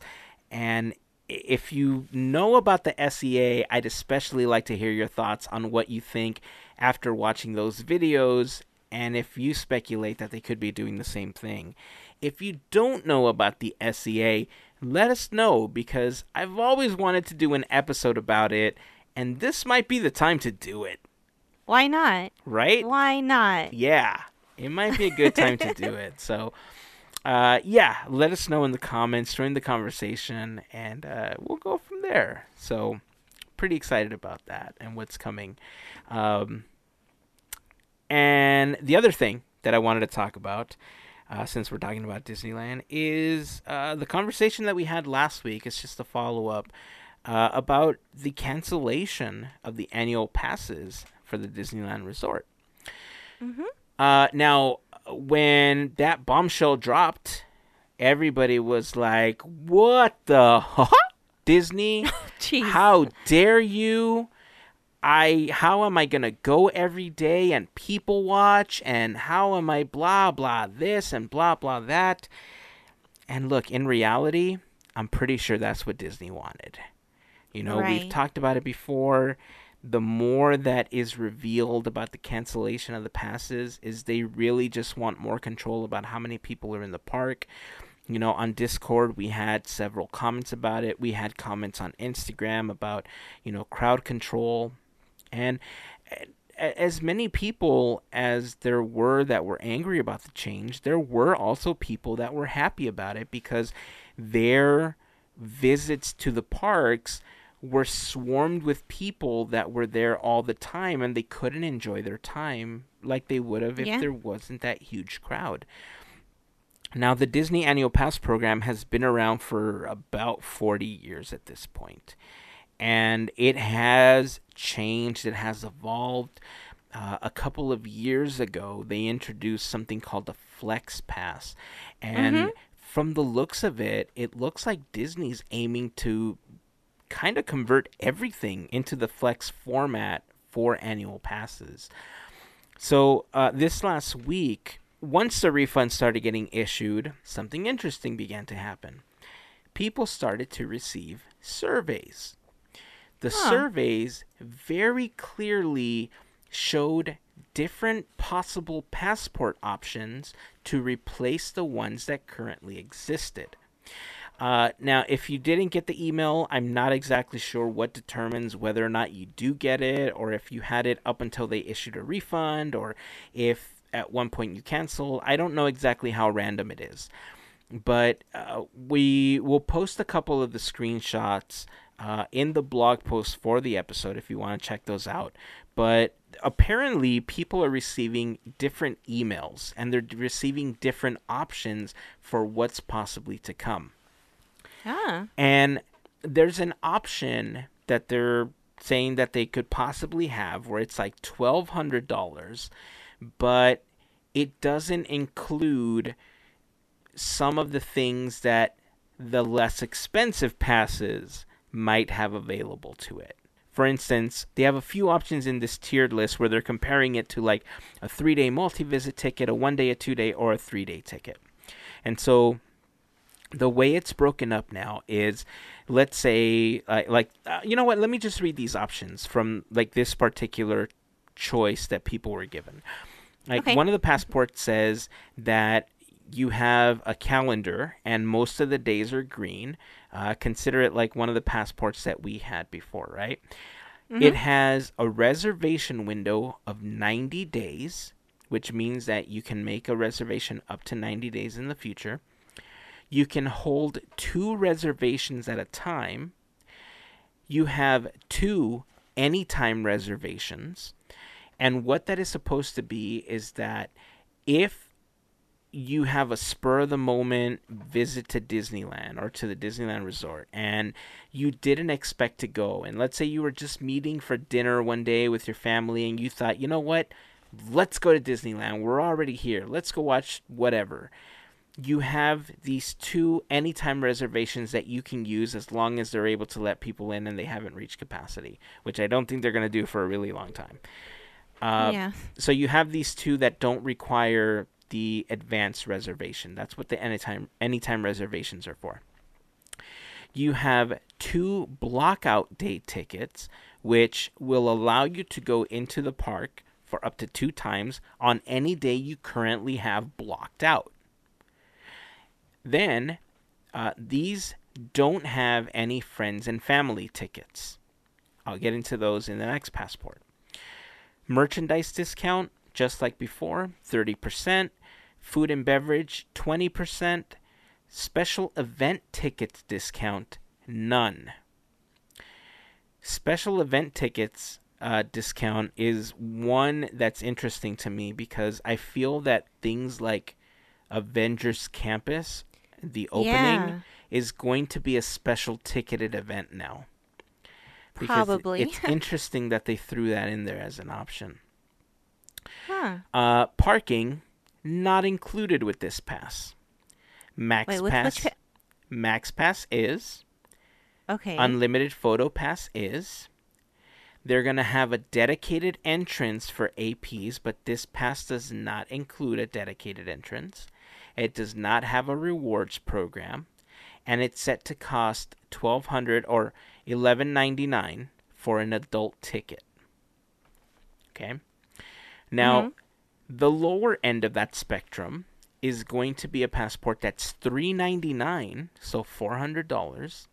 And if you know about the SEA, I'd especially like to hear your thoughts on what you think after watching those videos and if you speculate that they could be doing the same thing. If you don't know about the SEA, let us know because I've always wanted to do an episode about it, and this might be the time to do it, Why not? right? Why not? Yeah, it might be a good time to do it. So, uh, yeah, let us know in the comments, join the conversation, and uh, we'll go from there. So, pretty excited about that and what's coming. Um, and the other thing that I wanted to talk about, uh, since we're talking about Disneyland, is uh, the conversation that we had last week. It's just a follow up uh, about the cancellation of the annual passes for the Disneyland Resort. Mhm. Uh, now, when that bombshell dropped, everybody was like, "What the [laughs] Disney? [laughs] How dare you? I how am I gonna go every day and people watch and how am I blah blah this and blah blah that?" And look, in reality, I'm pretty sure that's what Disney wanted. You know, we've talked about it before. The more that is revealed about the cancellation of the passes is they really just want more control about how many people are in the park. You know, on Discord, we had several comments about it. We had comments on Instagram about, you know, crowd control. And uh, as many people as there were that were angry about the change, there were also people that were happy about it because their visits to the parks were swarmed with people that were there all the time and they couldn't enjoy their time like they would have if Yeah. there wasn't that huge crowd. Now, the Disney Annual Pass program has been around for about 40 years at this point, and it has changed, it has evolved. Uh, a couple of years ago, they introduced something called the Flex Pass, and Mhm. from the looks of it, it looks like Disney's aiming to kind of convert everything into the Flex format for annual passes. So uh, this last week, once the refund started getting issued, something interesting began to happen. People started to receive surveys. The Huh. surveys very clearly showed different possible passport options to replace the ones that currently existed. Uh, now, if you didn't get the email, I'm not exactly sure what determines whether or not you do get it, or if you had it up until they issued a refund, or if at one point you cancel. I don't know exactly how random it is. But uh, we will post a couple of the screenshots uh, in the blog post for the episode if you want to check those out. But apparently, people are receiving different emails and they're receiving different options for what's possibly to come. Yeah. And there's an option that they're saying that they could possibly have where it's like $1,200, but it doesn't include some of the things that the less expensive passes might have available to it. For instance, they have a few options in this tiered list where they're comparing it to like a three day multi visit ticket, a one day, a two day, or a three day ticket. And so the way it's broken up now is let's say uh, like uh, you know what let me just read these options from like this particular choice that people were given like Okay. one of the passports says that you have a calendar and most of the days are green uh, consider it like one of the passports that we had before right it has a reservation window of 90 days which means that you can make a reservation up to 90 days in the future you can hold two reservations at a time. You have two anytime reservations. And what that is supposed to be is that if you have a spur of the moment visit to Disneyland or to the Disneyland resort and you didn't expect to go, and let's say you were just meeting for dinner one day with your family and you thought, you know what, let's go to Disneyland. We're already here. Let's go watch whatever you have these two anytime reservations that you can use as long as they're able to let people in and they haven't reached capacity, which I don't think they're going to do for a really long time. Uh, yeah. So you have these two that don't require the advanced reservation. That's what the anytime anytime reservations are for. You have two blockout day tickets, which will allow you to go into the park for up to two times on any day you currently have blocked out. Then, uh, these don't have any friends and family tickets. I'll get into those in the next passport. Merchandise discount, just like before, 30%. Food and beverage, 20%. Special event tickets discount, none. Special event tickets uh, discount is one that's interesting to me because I feel that things like Avengers Campus, the opening, Yeah. is going to be a special ticketed event now. Because Probably. It's [laughs] interesting that they threw that in there as an option. Huh. Uh, parking not included with this pass. Max Wait, Pass. which pa- Max Pass is. Okay. Unlimited Photo Pass is. They're going to have a dedicated entrance for APs, but this pass does not include a dedicated entrance. It does not have a rewards program, and it's set to cost 1200 or 11.99 for an adult ticket. Okay? Now, Mhm. The lower end of that spectrum is going to be a passport that's 399, so $400.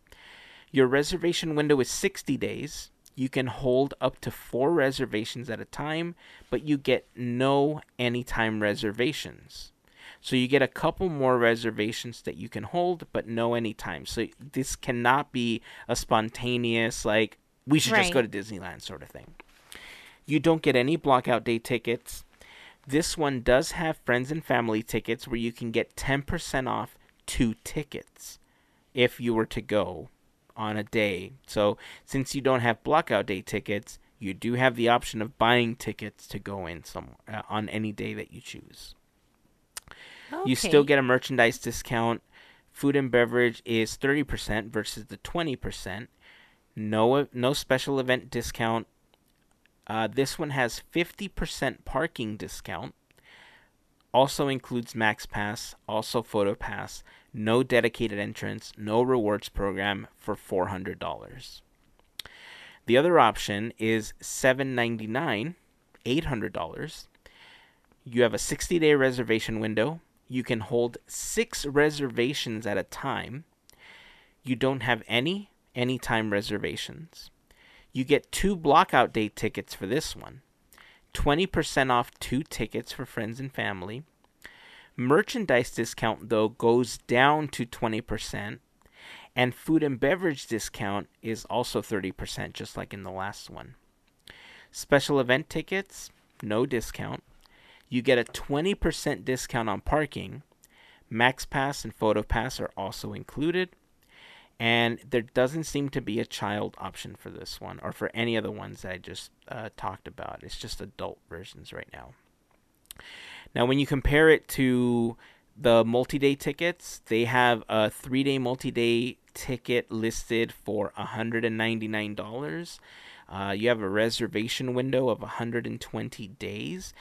Your reservation window is 60 days. you can hold up to four reservations at a time, but you get no anytime reservations. So you get a couple more reservations that you can hold, but no anytime. So this cannot be a spontaneous, like, we should just go to Disneyland sort of thing. You don't get any blockout day tickets. This one does have friends and family tickets where you can get 10% off two tickets if you were to go on a day. So since you don't have blockout day tickets, you do have the option of buying tickets to go in some uh, on any day that you choose. You still get a merchandise discount. Food and beverage is 30% versus the 20%. No no special event discount. Uh, this one has 50% parking discount. Also includes Max Pass, also Photo Pass, no dedicated entrance, no rewards program for $400. The other option is 799, $800. You have a 60 day reservation window. You can hold six reservations at a time. You don't have any anytime reservations. You get two blockout date tickets for this one. 20% off two tickets for friends and family. Merchandise discount, though, goes down to 20%. And food and beverage discount is also 30%, just like in the last one. Special event tickets, no discount. You get a 20% discount on parking. Max Pass and Photo Pass are also included. And there doesn't seem to be a child option for this one or for any of the ones that I just uh, talked about. It's just adult versions right now. Now, when you compare it to the multi day tickets, they have a three day multi day ticket listed for $199. Uh, you have a reservation window of 120 days,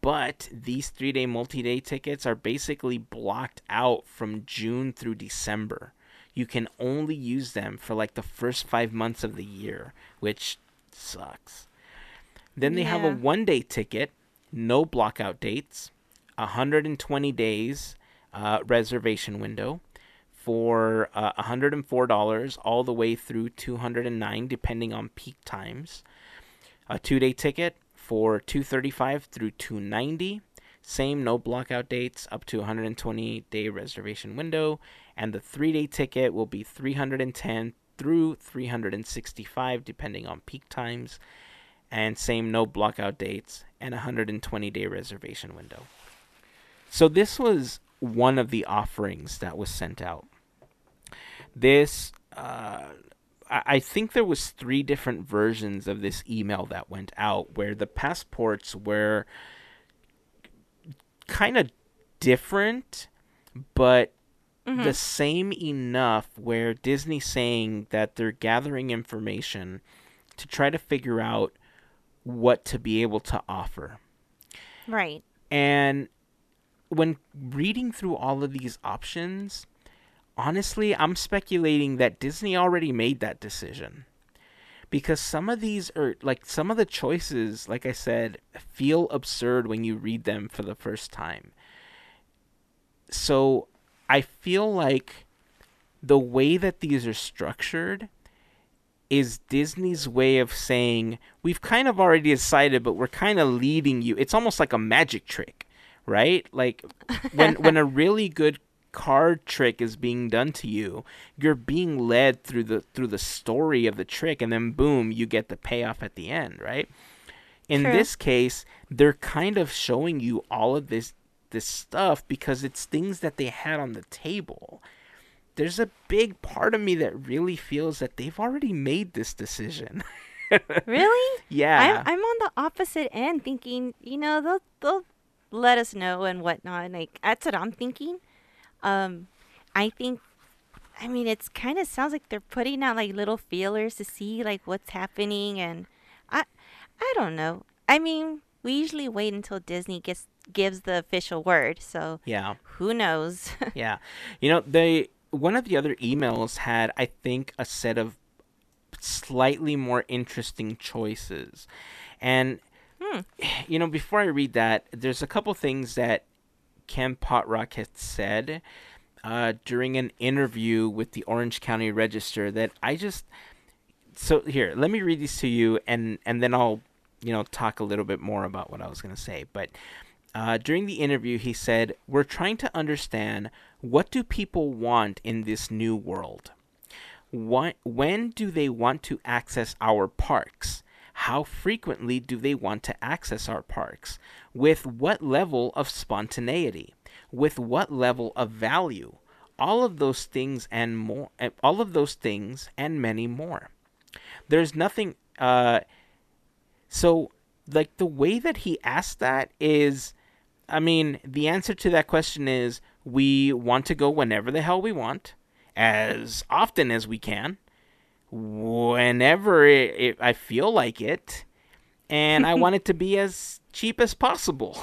but these three day multi day tickets are basically blocked out from June through December. You can only use them for like the first five months of the year, which sucks. Then they have a one day ticket, no blockout dates, 120 days uh, reservation window for uh, $104 all the way through 209 depending on peak times. A two day ticket for 235 through 290. Same, no blockout dates, up to 120 day reservation window. And the three day ticket will be 310 through 365 depending on peak times. And same, no blockout dates and 120 day reservation window. So this was one of the offerings that was sent out. This, uh, I I think there was three different versions of this email that went out, where the passports were kind of different, but Mm-hmm. the same enough. Where Disney saying that they're gathering information to try to figure out what to be able to offer. Right. And when reading through all of these options, honestly, I'm speculating that Disney already made that decision. Because some of these are like some of the choices, like I said, feel absurd when you read them for the first time. So I feel like the way that these are structured is Disney's way of saying we've kind of already decided, but we're kind of leading you. It's almost like a magic trick, right? Like [laughs] when when a really good card trick is being done to you, you're being led through the through the story of the trick, and then boom, you get the payoff at the end, right? In True. this case, they're kind of showing you all of this this stuff because it's things that they had on the table there's a big part of me that really feels that they've already made this decision. [laughs] Really? yeah. I'm I'm on the opposite end, thinking you know they'll they'll let us know and whatnot. Like that's what I'm thinking. Um, I think. I mean, it's kind of sounds like they're putting out like little feelers to see like what's happening, and I, I don't know. I mean, we usually wait until Disney gets gives the official word, so yeah. who knows? [laughs] Yeah. You know, they one of the other emails had I think a set of slightly more interesting choices. And Hmm. you know, before I read that, there's a couple things that Ken Potrock had said uh, during an interview with the Orange County Register that I just so here, let me read these to you, and and then I'll you know talk a little bit more about what I was going to say. But uh, during the interview, he said, "We're trying to understand what do people want in this new world. What, when do they want to access our parks?" How frequently do they want to access our parks? With what level of spontaneity? With what level of value? All of those things and more, all of those things and many more. There's nothing, uh, so like the way that he asked that is, I mean, the answer to that question is we want to go whenever the hell we want, as often as we can whenever it, it, I feel like it, and I [laughs] want it to be as cheap as possible,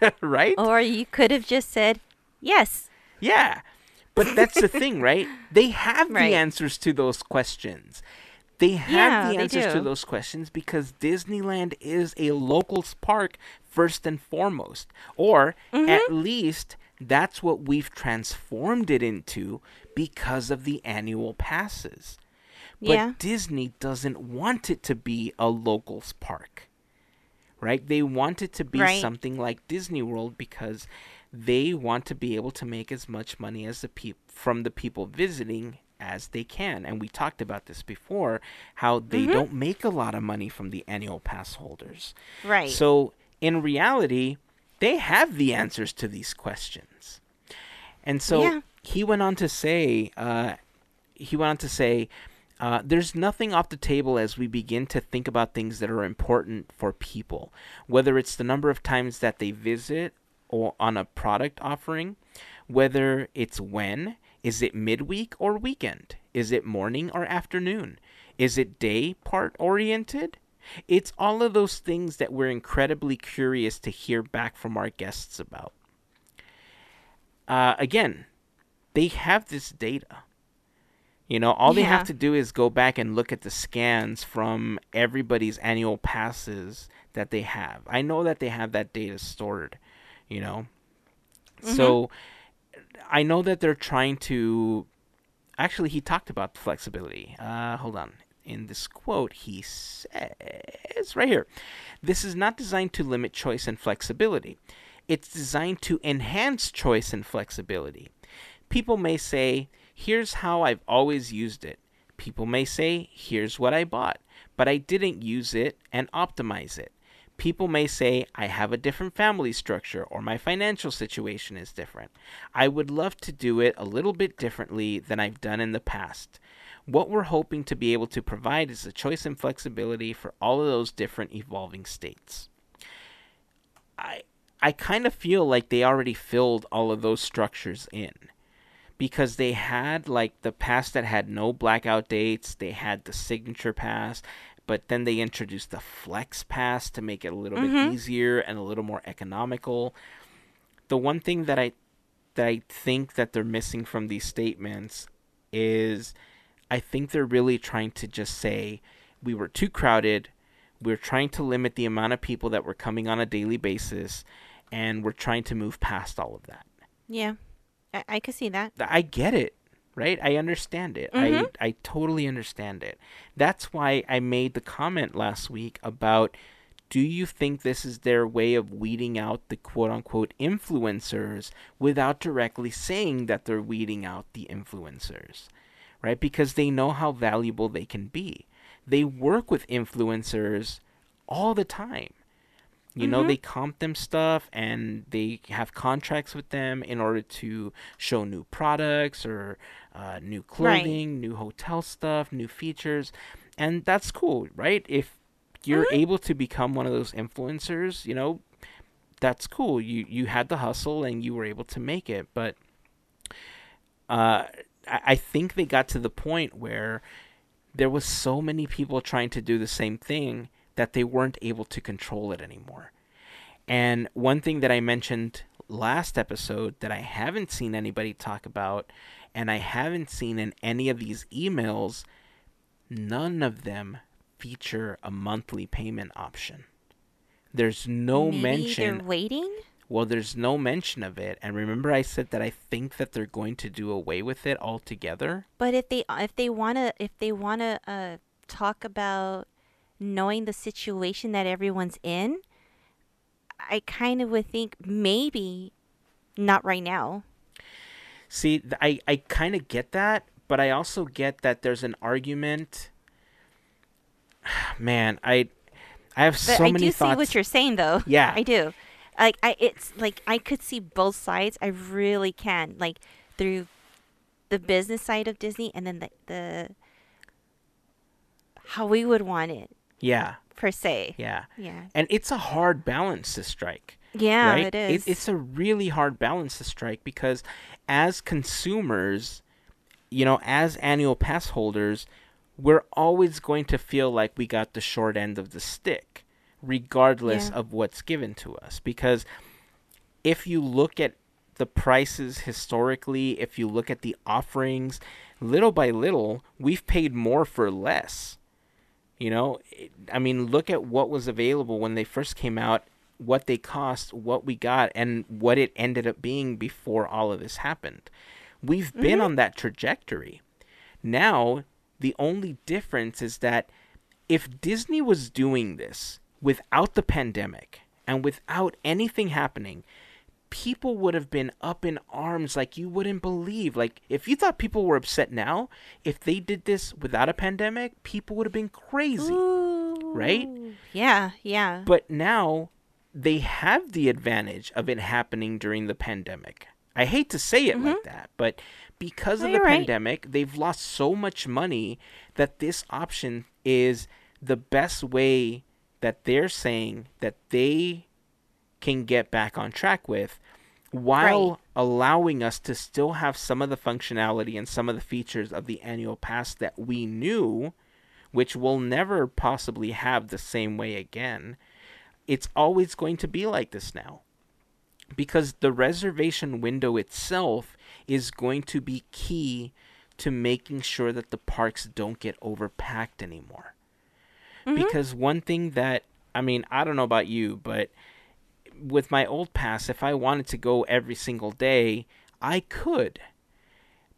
[laughs] right? Or you could have just said yes. Yeah, but that's the thing, right? They have Right. the answers to those questions. They have Yeah, the answers to those questions because Disneyland is a locals park first and foremost. Or Mm-hmm. at least that's what we've transformed it into because of the annual passes. But Yeah. Disney doesn't want it to be a locals park. Right? They want it to be Right. something like Disney World because they want to be able to make as much money as the peop- from the people visiting as they can. And we talked about this before how they Mm-hmm. don't make a lot of money from the annual pass holders. Right. So, in reality, they have the answers to these questions. And so Yeah. he went on to say, uh, he went on to say, uh, there's nothing off the table as we begin to think about things that are important for people, whether it's the number of times that they visit or on a product offering, whether it's when, is it midweek or weekend? Is it morning or afternoon? Is it day part oriented? It's all of those things that we're incredibly curious to hear back from our guests about. Uh, again, they have this data. You know, all they have to do is go back and look at the scans from everybody's annual passes that they have. I know that they have that data stored, you know. So I know that they're trying to actually he talked about flexibility. Uh, hold on. In this quote, he says right here, this is not designed to limit choice and flexibility. It's designed to enhance choice and flexibility. People may say, here's how I've always used it. People may say, here's what I bought, but I didn't use it and optimize it. People may say, I have a different family structure or my financial situation is different. I would love to do it a little bit differently than I've done in the past. What we're hoping to be able to provide is a choice and flexibility for all of those different evolving states. I I kind of feel like they already filled all of those structures in because they had like the pass that had no blackout dates, they had the signature pass, but then they introduced the flex pass to make it a little bit mm-hmm. easier and a little more economical. The one thing that I that I think that they're missing from these statements is I think they're really trying to just say we were too crowded, we're trying to limit the amount of people that were coming on a daily basis, and we're trying to move past all of that. yeah. I, I could see that. I get it, right? I understand it. I mm-hmm. I totally understand it. That's why I made the comment last week about do you think this is their way of weeding out the quote unquote influencers without directly saying that they're weeding out the influencers? Right? Because they know how valuable they can be. They work with influencers all the time. You know, they comp them stuff and they have contracts with them in order to show new products or uh, new clothing, new hotel stuff, new features. And that's cool, right? If you're able to become one of those influencers, you know, that's cool. You you had the hustle and you were able to make it. But uh, I, I think they got to the point where there was so many people trying to do the same thing that they weren't able to control it anymore. And one thing that I mentioned last episode that I haven't seen anybody talk about, and I haven't seen in any of these emails, none of them feature a monthly payment option. There's no Maybe mention they're waiting. well, there's no mention of it. And remember I said that I think that they're going to do away with it altogether? But if they if they wanna if they wanna uh talk about knowing the situation that everyone's in, I kind of would think maybe not right now. See, I, I kind of get that, but I also get that there's an argument. [sighs] Man, I I have But so I many do thoughts. see what you're saying, though. Yeah. [laughs] I do. Like I, it's like I could see both sides. I really can. Like through the business side of Disney, and then the the how we would want it yeah, per se. yeah. Yeah. And it's a hard balance to strike. Yeah, right? it is. it's a really hard balance to strike because as consumers, you know, as annual pass holders, we're always going to feel like we got the short end of the stick, regardless Yeah. of what's given to us. Because if you look at the prices historically, if you look at the offerings, little by little, we've paid more for less. You know, I mean, look at what was available when they first came out, what they cost, what we got, and what it ended up being before all of this happened. We've been mm-hmm. on that trajectory. Now, the only difference is that if Disney was doing this without the pandemic and without anything happening, people would have been up in arms like you wouldn't believe. Like, if you thought people were upset now, if they did this without a pandemic, people would have been crazy. right? Yeah, yeah. But now they have the advantage of it happening during the pandemic. I hate to say it like that, but because Mm-hmm. No, of the you're right. pandemic, they've lost so much money that this option is the best way that they're saying that they can get back on track with while Right. allowing us to still have some of the functionality and some of the features of the annual pass that we knew which we'll never possibly have the same way again. It's always going to be like this now. Because the reservation window itself is going to be key to making sure that the parks don't get overpacked anymore. Mm-hmm. Because one thing that, I mean, I don't know about you, but with my old pass, if I wanted to go every single day, I could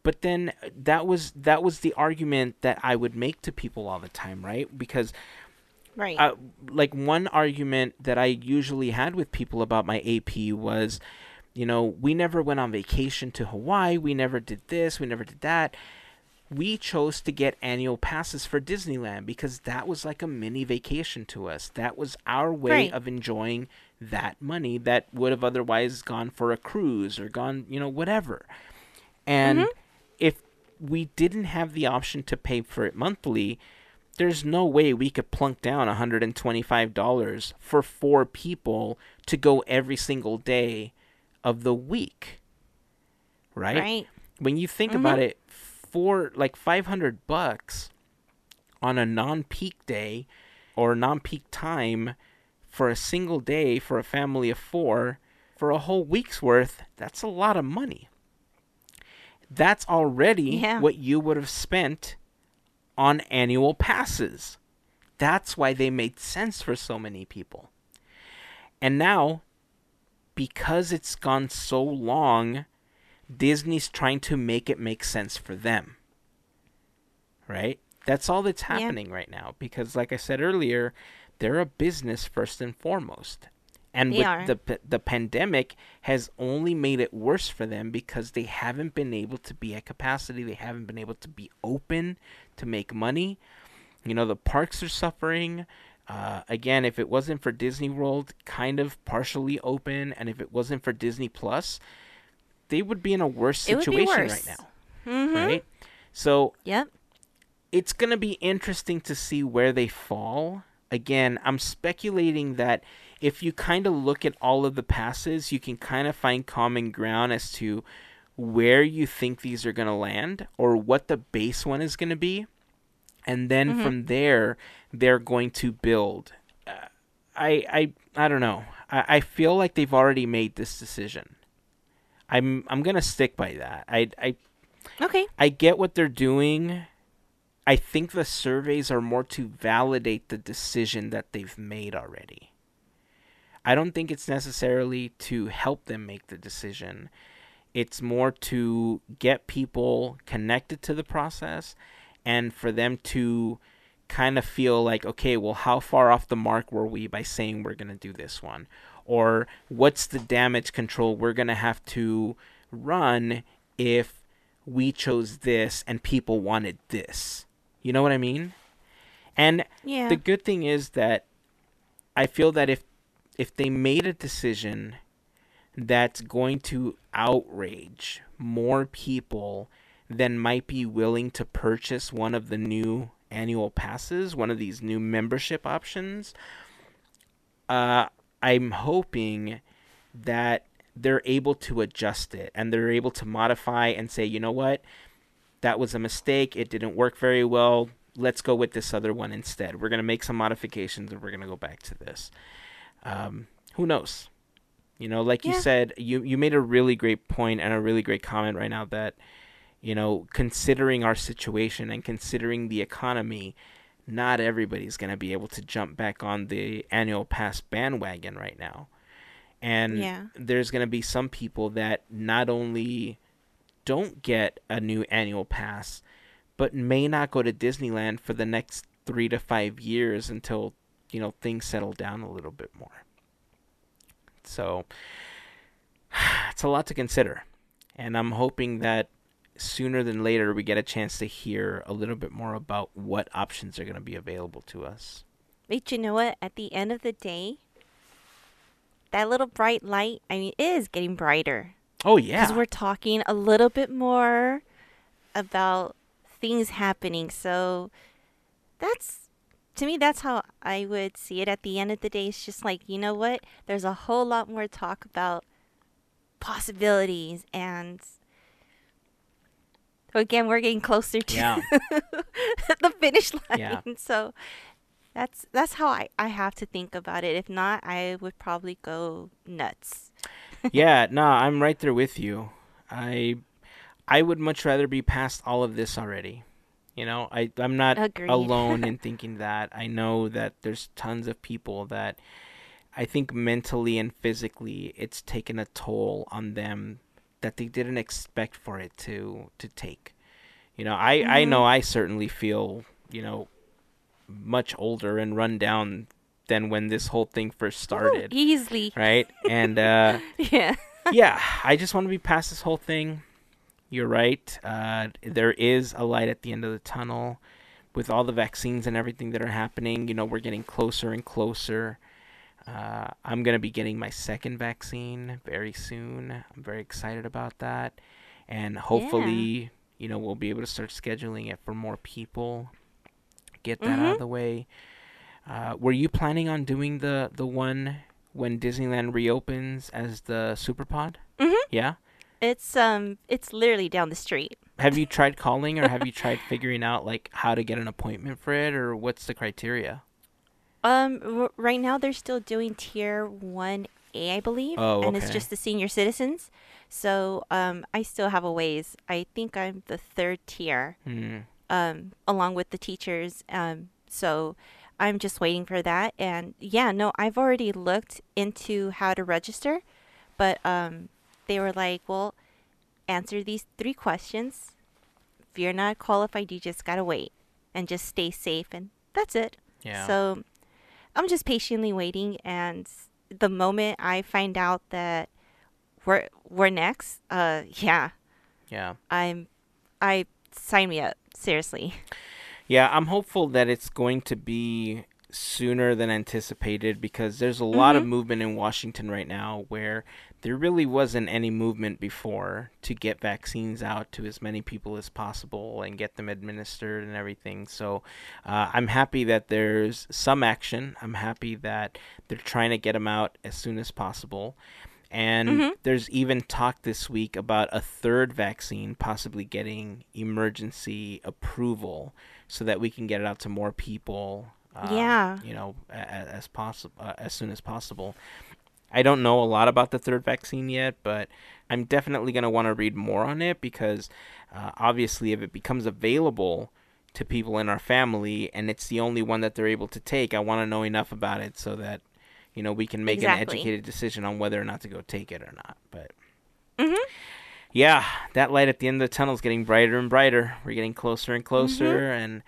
but then that was that was the argument that I would make to people all the time, right? Because right. uh, like one argument that I usually had with people about my AP was, you know, we never went on vacation to Hawaii, we never did this, we never did that. We chose to get annual passes for Disneyland because that was like a mini vacation to us. That was our way Right. of enjoying that money that would have otherwise gone for a cruise or gone, you know, whatever. And if we didn't have the option to pay for it monthly, there's no way we could plunk down $125 for four people to go every single day of the week. Right? right. When you think Mhm. about it, for like 500 bucks on a non-peak day or non-peak time for a single day for a family of 4 for a whole week's worth, that's a lot of money. That's already Yeah. what you would have spent on annual passes. That's why they made sense for so many people. And now, because it's gone so long, Disney's trying to make it make sense for them. Right? That's all that's Yeah. happening right now. Because, like I said earlier, they're a business first and foremost. And They with are. the the pandemic has only made it worse for them because they haven't been able to be at capacity. They haven't been able to be open to make money. You know, the parks are suffering. Uh, again, if it wasn't for Disney World, kind of partially open, and if it wasn't for Disney Plus, they would be in a worse It would be situation worse. right now, Mm-hmm. right? So Yep. it's going to be interesting to see where they fall. Again, I'm speculating that if you kind of look at all of the passes, you can kind of find common ground as to where you think these are going to land or what the base one is going to be. And then Mhm. from there, they're going to build. Uh, I, I, I don't know. I, I feel like they've already made this decision. I'm, I'm gonna stick by that. I, I Okay. I get what they're doing. I think the surveys are more to validate the decision that they've made already. I don't think it's necessarily to help them make the decision. It's more to get people connected to the process and for them to kind of feel like, okay, well, how far off the mark were we by saying we're going to do this one? Or what's the damage control we're going to have to run if we chose this and people wanted this? You know what I mean? And Yeah. the good thing is that I feel that if if they made a decision that's going to outrage more people than might be willing to purchase one of the new annual passes, one of these new membership options, uh, I'm hoping that they're able to adjust it and they're able to modify and say, you know what, that was a mistake. It didn't work very well. Let's go with this other one instead. We're going to make some modifications and we're going to go back to this. Um, who knows? You know, like you said, you, you made a really great point and a really great comment right now that, you know, considering our situation and considering the economy, not everybody's going to be able to jump back on the annual pass bandwagon right now. And Yeah. there's going to be some people that not only don't get a new annual pass, but may not go to Disneyland for the next three to five years until, you know, things settle down a little bit more. So [sighs] it's a lot to consider. And I'm hoping that sooner than later we get a chance to hear a little bit more about what options are going to be available to us. But you know what? At the end of the day, that little bright light, I mean, it is getting brighter. Oh yeah. Because we're talking a little bit more about things happening. So that's, to me, that's how I would see it at the end of the day. It's just like, you know what? There's a whole lot more talk about possibilities. And so again, we're getting closer to Yeah. [laughs] the finish line. Yeah. So that's that's how I, I have to think about it. If not, I would probably go nuts. Yeah, no, I'm right there with you. I I would much rather be past all of this already. You know, I I'm not Agreed. alone in [laughs] thinking that. I know that there's tons of people that I think mentally and physically it's taken a toll on them that they didn't expect for it to to take. You know, I I Mhm. know I certainly feel, you know, much older and run down than when this whole thing first started, Ooh, easily. right? And uh [laughs] Yeah. yeah, I just want to be past this whole thing. You're right. Uh, there is a light at the end of the tunnel. With all the vaccines and everything that are happening, you know, we're getting closer and closer. Uh, I'm going to be getting my second vaccine very soon. I'm very excited about that. And hopefully, you know, we'll be able to start scheduling it for more people. Get that out of the way. Uh, were you planning on doing the, the one when Disneyland reopens as the Superpod? Mhm. Yeah. It's um it's literally down the street. Have you tried [laughs] calling or have you tried figuring out like how to get an appointment for it or what's the criteria? Um r- right now they're still doing tier 1A, I believe, Oh, and it's just the senior citizens. So, um I still have a ways. I think I'm the third tier Hmm. um along with the teachers. Um so I'm just waiting for that and yeah, no, I've already looked into how to register, but um they were like, "Well, answer these three questions. If you're not qualified, you just got to wait and just stay safe and that's it." Yeah. So I'm just patiently waiting, and the moment I find out that we're we're next, uh, [laughs] yeah, yeah. I'm, I sign me up seriously. Yeah, I'm hopeful that it's going to be sooner than anticipated because there's a lot of Mhm. movement in Washington right now where there really wasn't any movement before to get vaccines out to as many people as possible and get them administered and everything. So uh, I'm happy that there's some action. I'm happy that they're trying to get them out as soon as possible. And Mhm. there's even talk this week about a third vaccine possibly getting emergency approval so that we can get it out to more people. um, Yeah. you know, a- a- as possible, uh, as soon as possible. I don't know a lot about the third vaccine yet, but I'm definitely going to want to read more on it because uh, obviously, if it becomes available to people in our family and it's the only one that they're able to take, I want to know enough about it so that you know we can make an educated decision on whether or not to go take it or not. But Mhm. Yeah, that light at the end of the tunnel is getting brighter and brighter. We're getting closer and mm-hmm. closer, and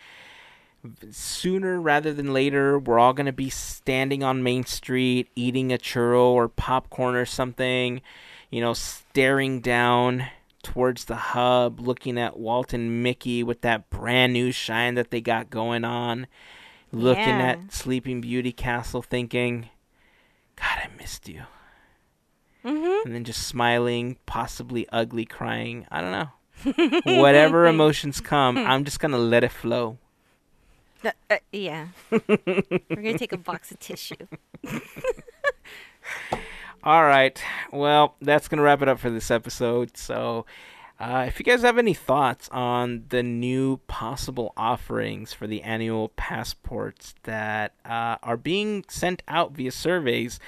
sooner rather than later, we're all going to be standing on Main Street eating a churro or popcorn or something, you know, staring down towards the hub, looking at Walt and Mickey with that brand new shine that they got going on, looking Yeah. at Sleeping Beauty Castle, thinking, God, I missed you. Mm-hmm. And then just smiling, possibly ugly crying. I don't know. [laughs] Whatever emotions come, I'm just going to let it flow. Uh, uh, yeah. We're gonna take a box of tissue. [laughs] All right. Well, that's going to wrap it up for this episode. So, uh, if you guys have any thoughts on the new possible offerings for the annual passports that uh, are being sent out via surveys,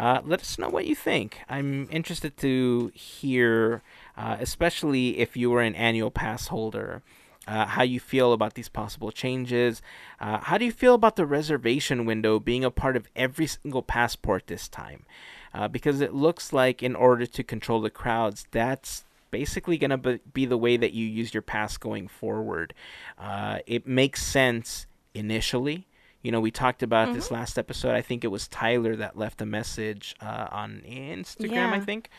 uh, let us know what you think. I'm interested to hear, uh, especially if you were an annual pass holder. Uh, how you feel about these possible changes. Uh, how do you feel about the reservation window being a part of every single passport this time? Uh, because it looks like, in order to control the crowds, that's basically going to be the way that you use your pass going forward. Uh, it makes sense initially. You know, we talked about this last episode. I think it was Tyler that left a message uh, on Instagram, I think,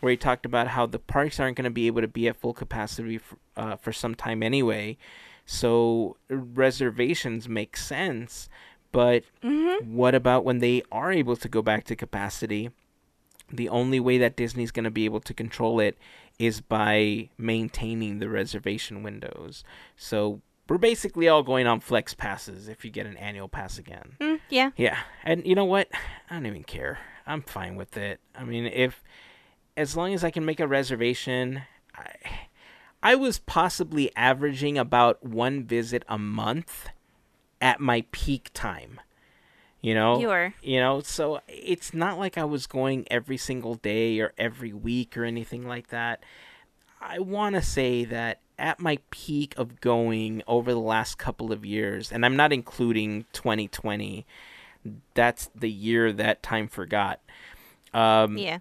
where he talked about how the parks aren't going to be able to be at full capacity for, uh, for some time anyway. So reservations make sense. But Mm-hmm. what about when they are able to go back to capacity? The only way that Disney's going to be able to control it is by maintaining the reservation windows. So we're basically all going on flex passes if you get an annual pass again. Mm, yeah. Yeah, and you know what? I don't even care. I'm fine with it. I mean, if as long as I can make a reservation, I I was possibly averaging about one visit a month at my peak time. You know, You were. you know, so it's not like I was going every single day or every week or anything like that. I want to say that at my peak of going over the last couple of years, and I'm not including 2020, that's the year that time forgot. Um, Yeah.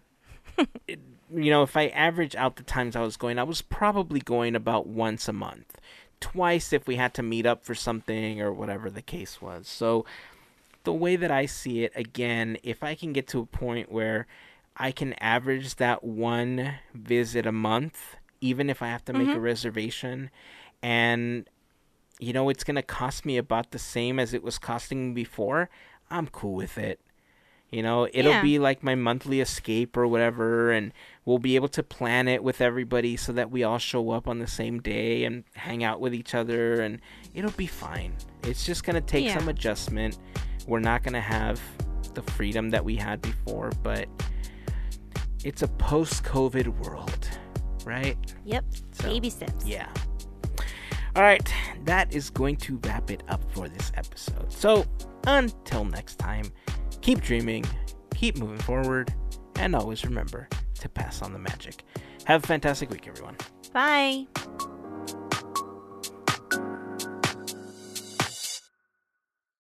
[laughs] you know, if I average out the times I was going, I was probably going about once a month, twice if we had to meet up for something or whatever the case was. So, the way that I see it, again, if I can get to a point where I can average that one visit a month, even if I have to make a mm-hmm. reservation, and you know it's going to cost me about the same as it was costing me before, I'm cool with it. You know, it'll Yeah. be like my monthly escape or whatever, and we'll be able to plan it with everybody so that we all show up on the same day and hang out with each other, and it'll be fine. It's just going to take Yeah. some adjustment. We're not going to have the freedom that we had before, but it's a post COVID world, right? Yep. So, Baby steps. Yeah. All right, that is going to wrap it up for this episode. So, until next time, keep dreaming, keep moving forward, and always remember to pass on the magic. Have a fantastic week, everyone. Bye.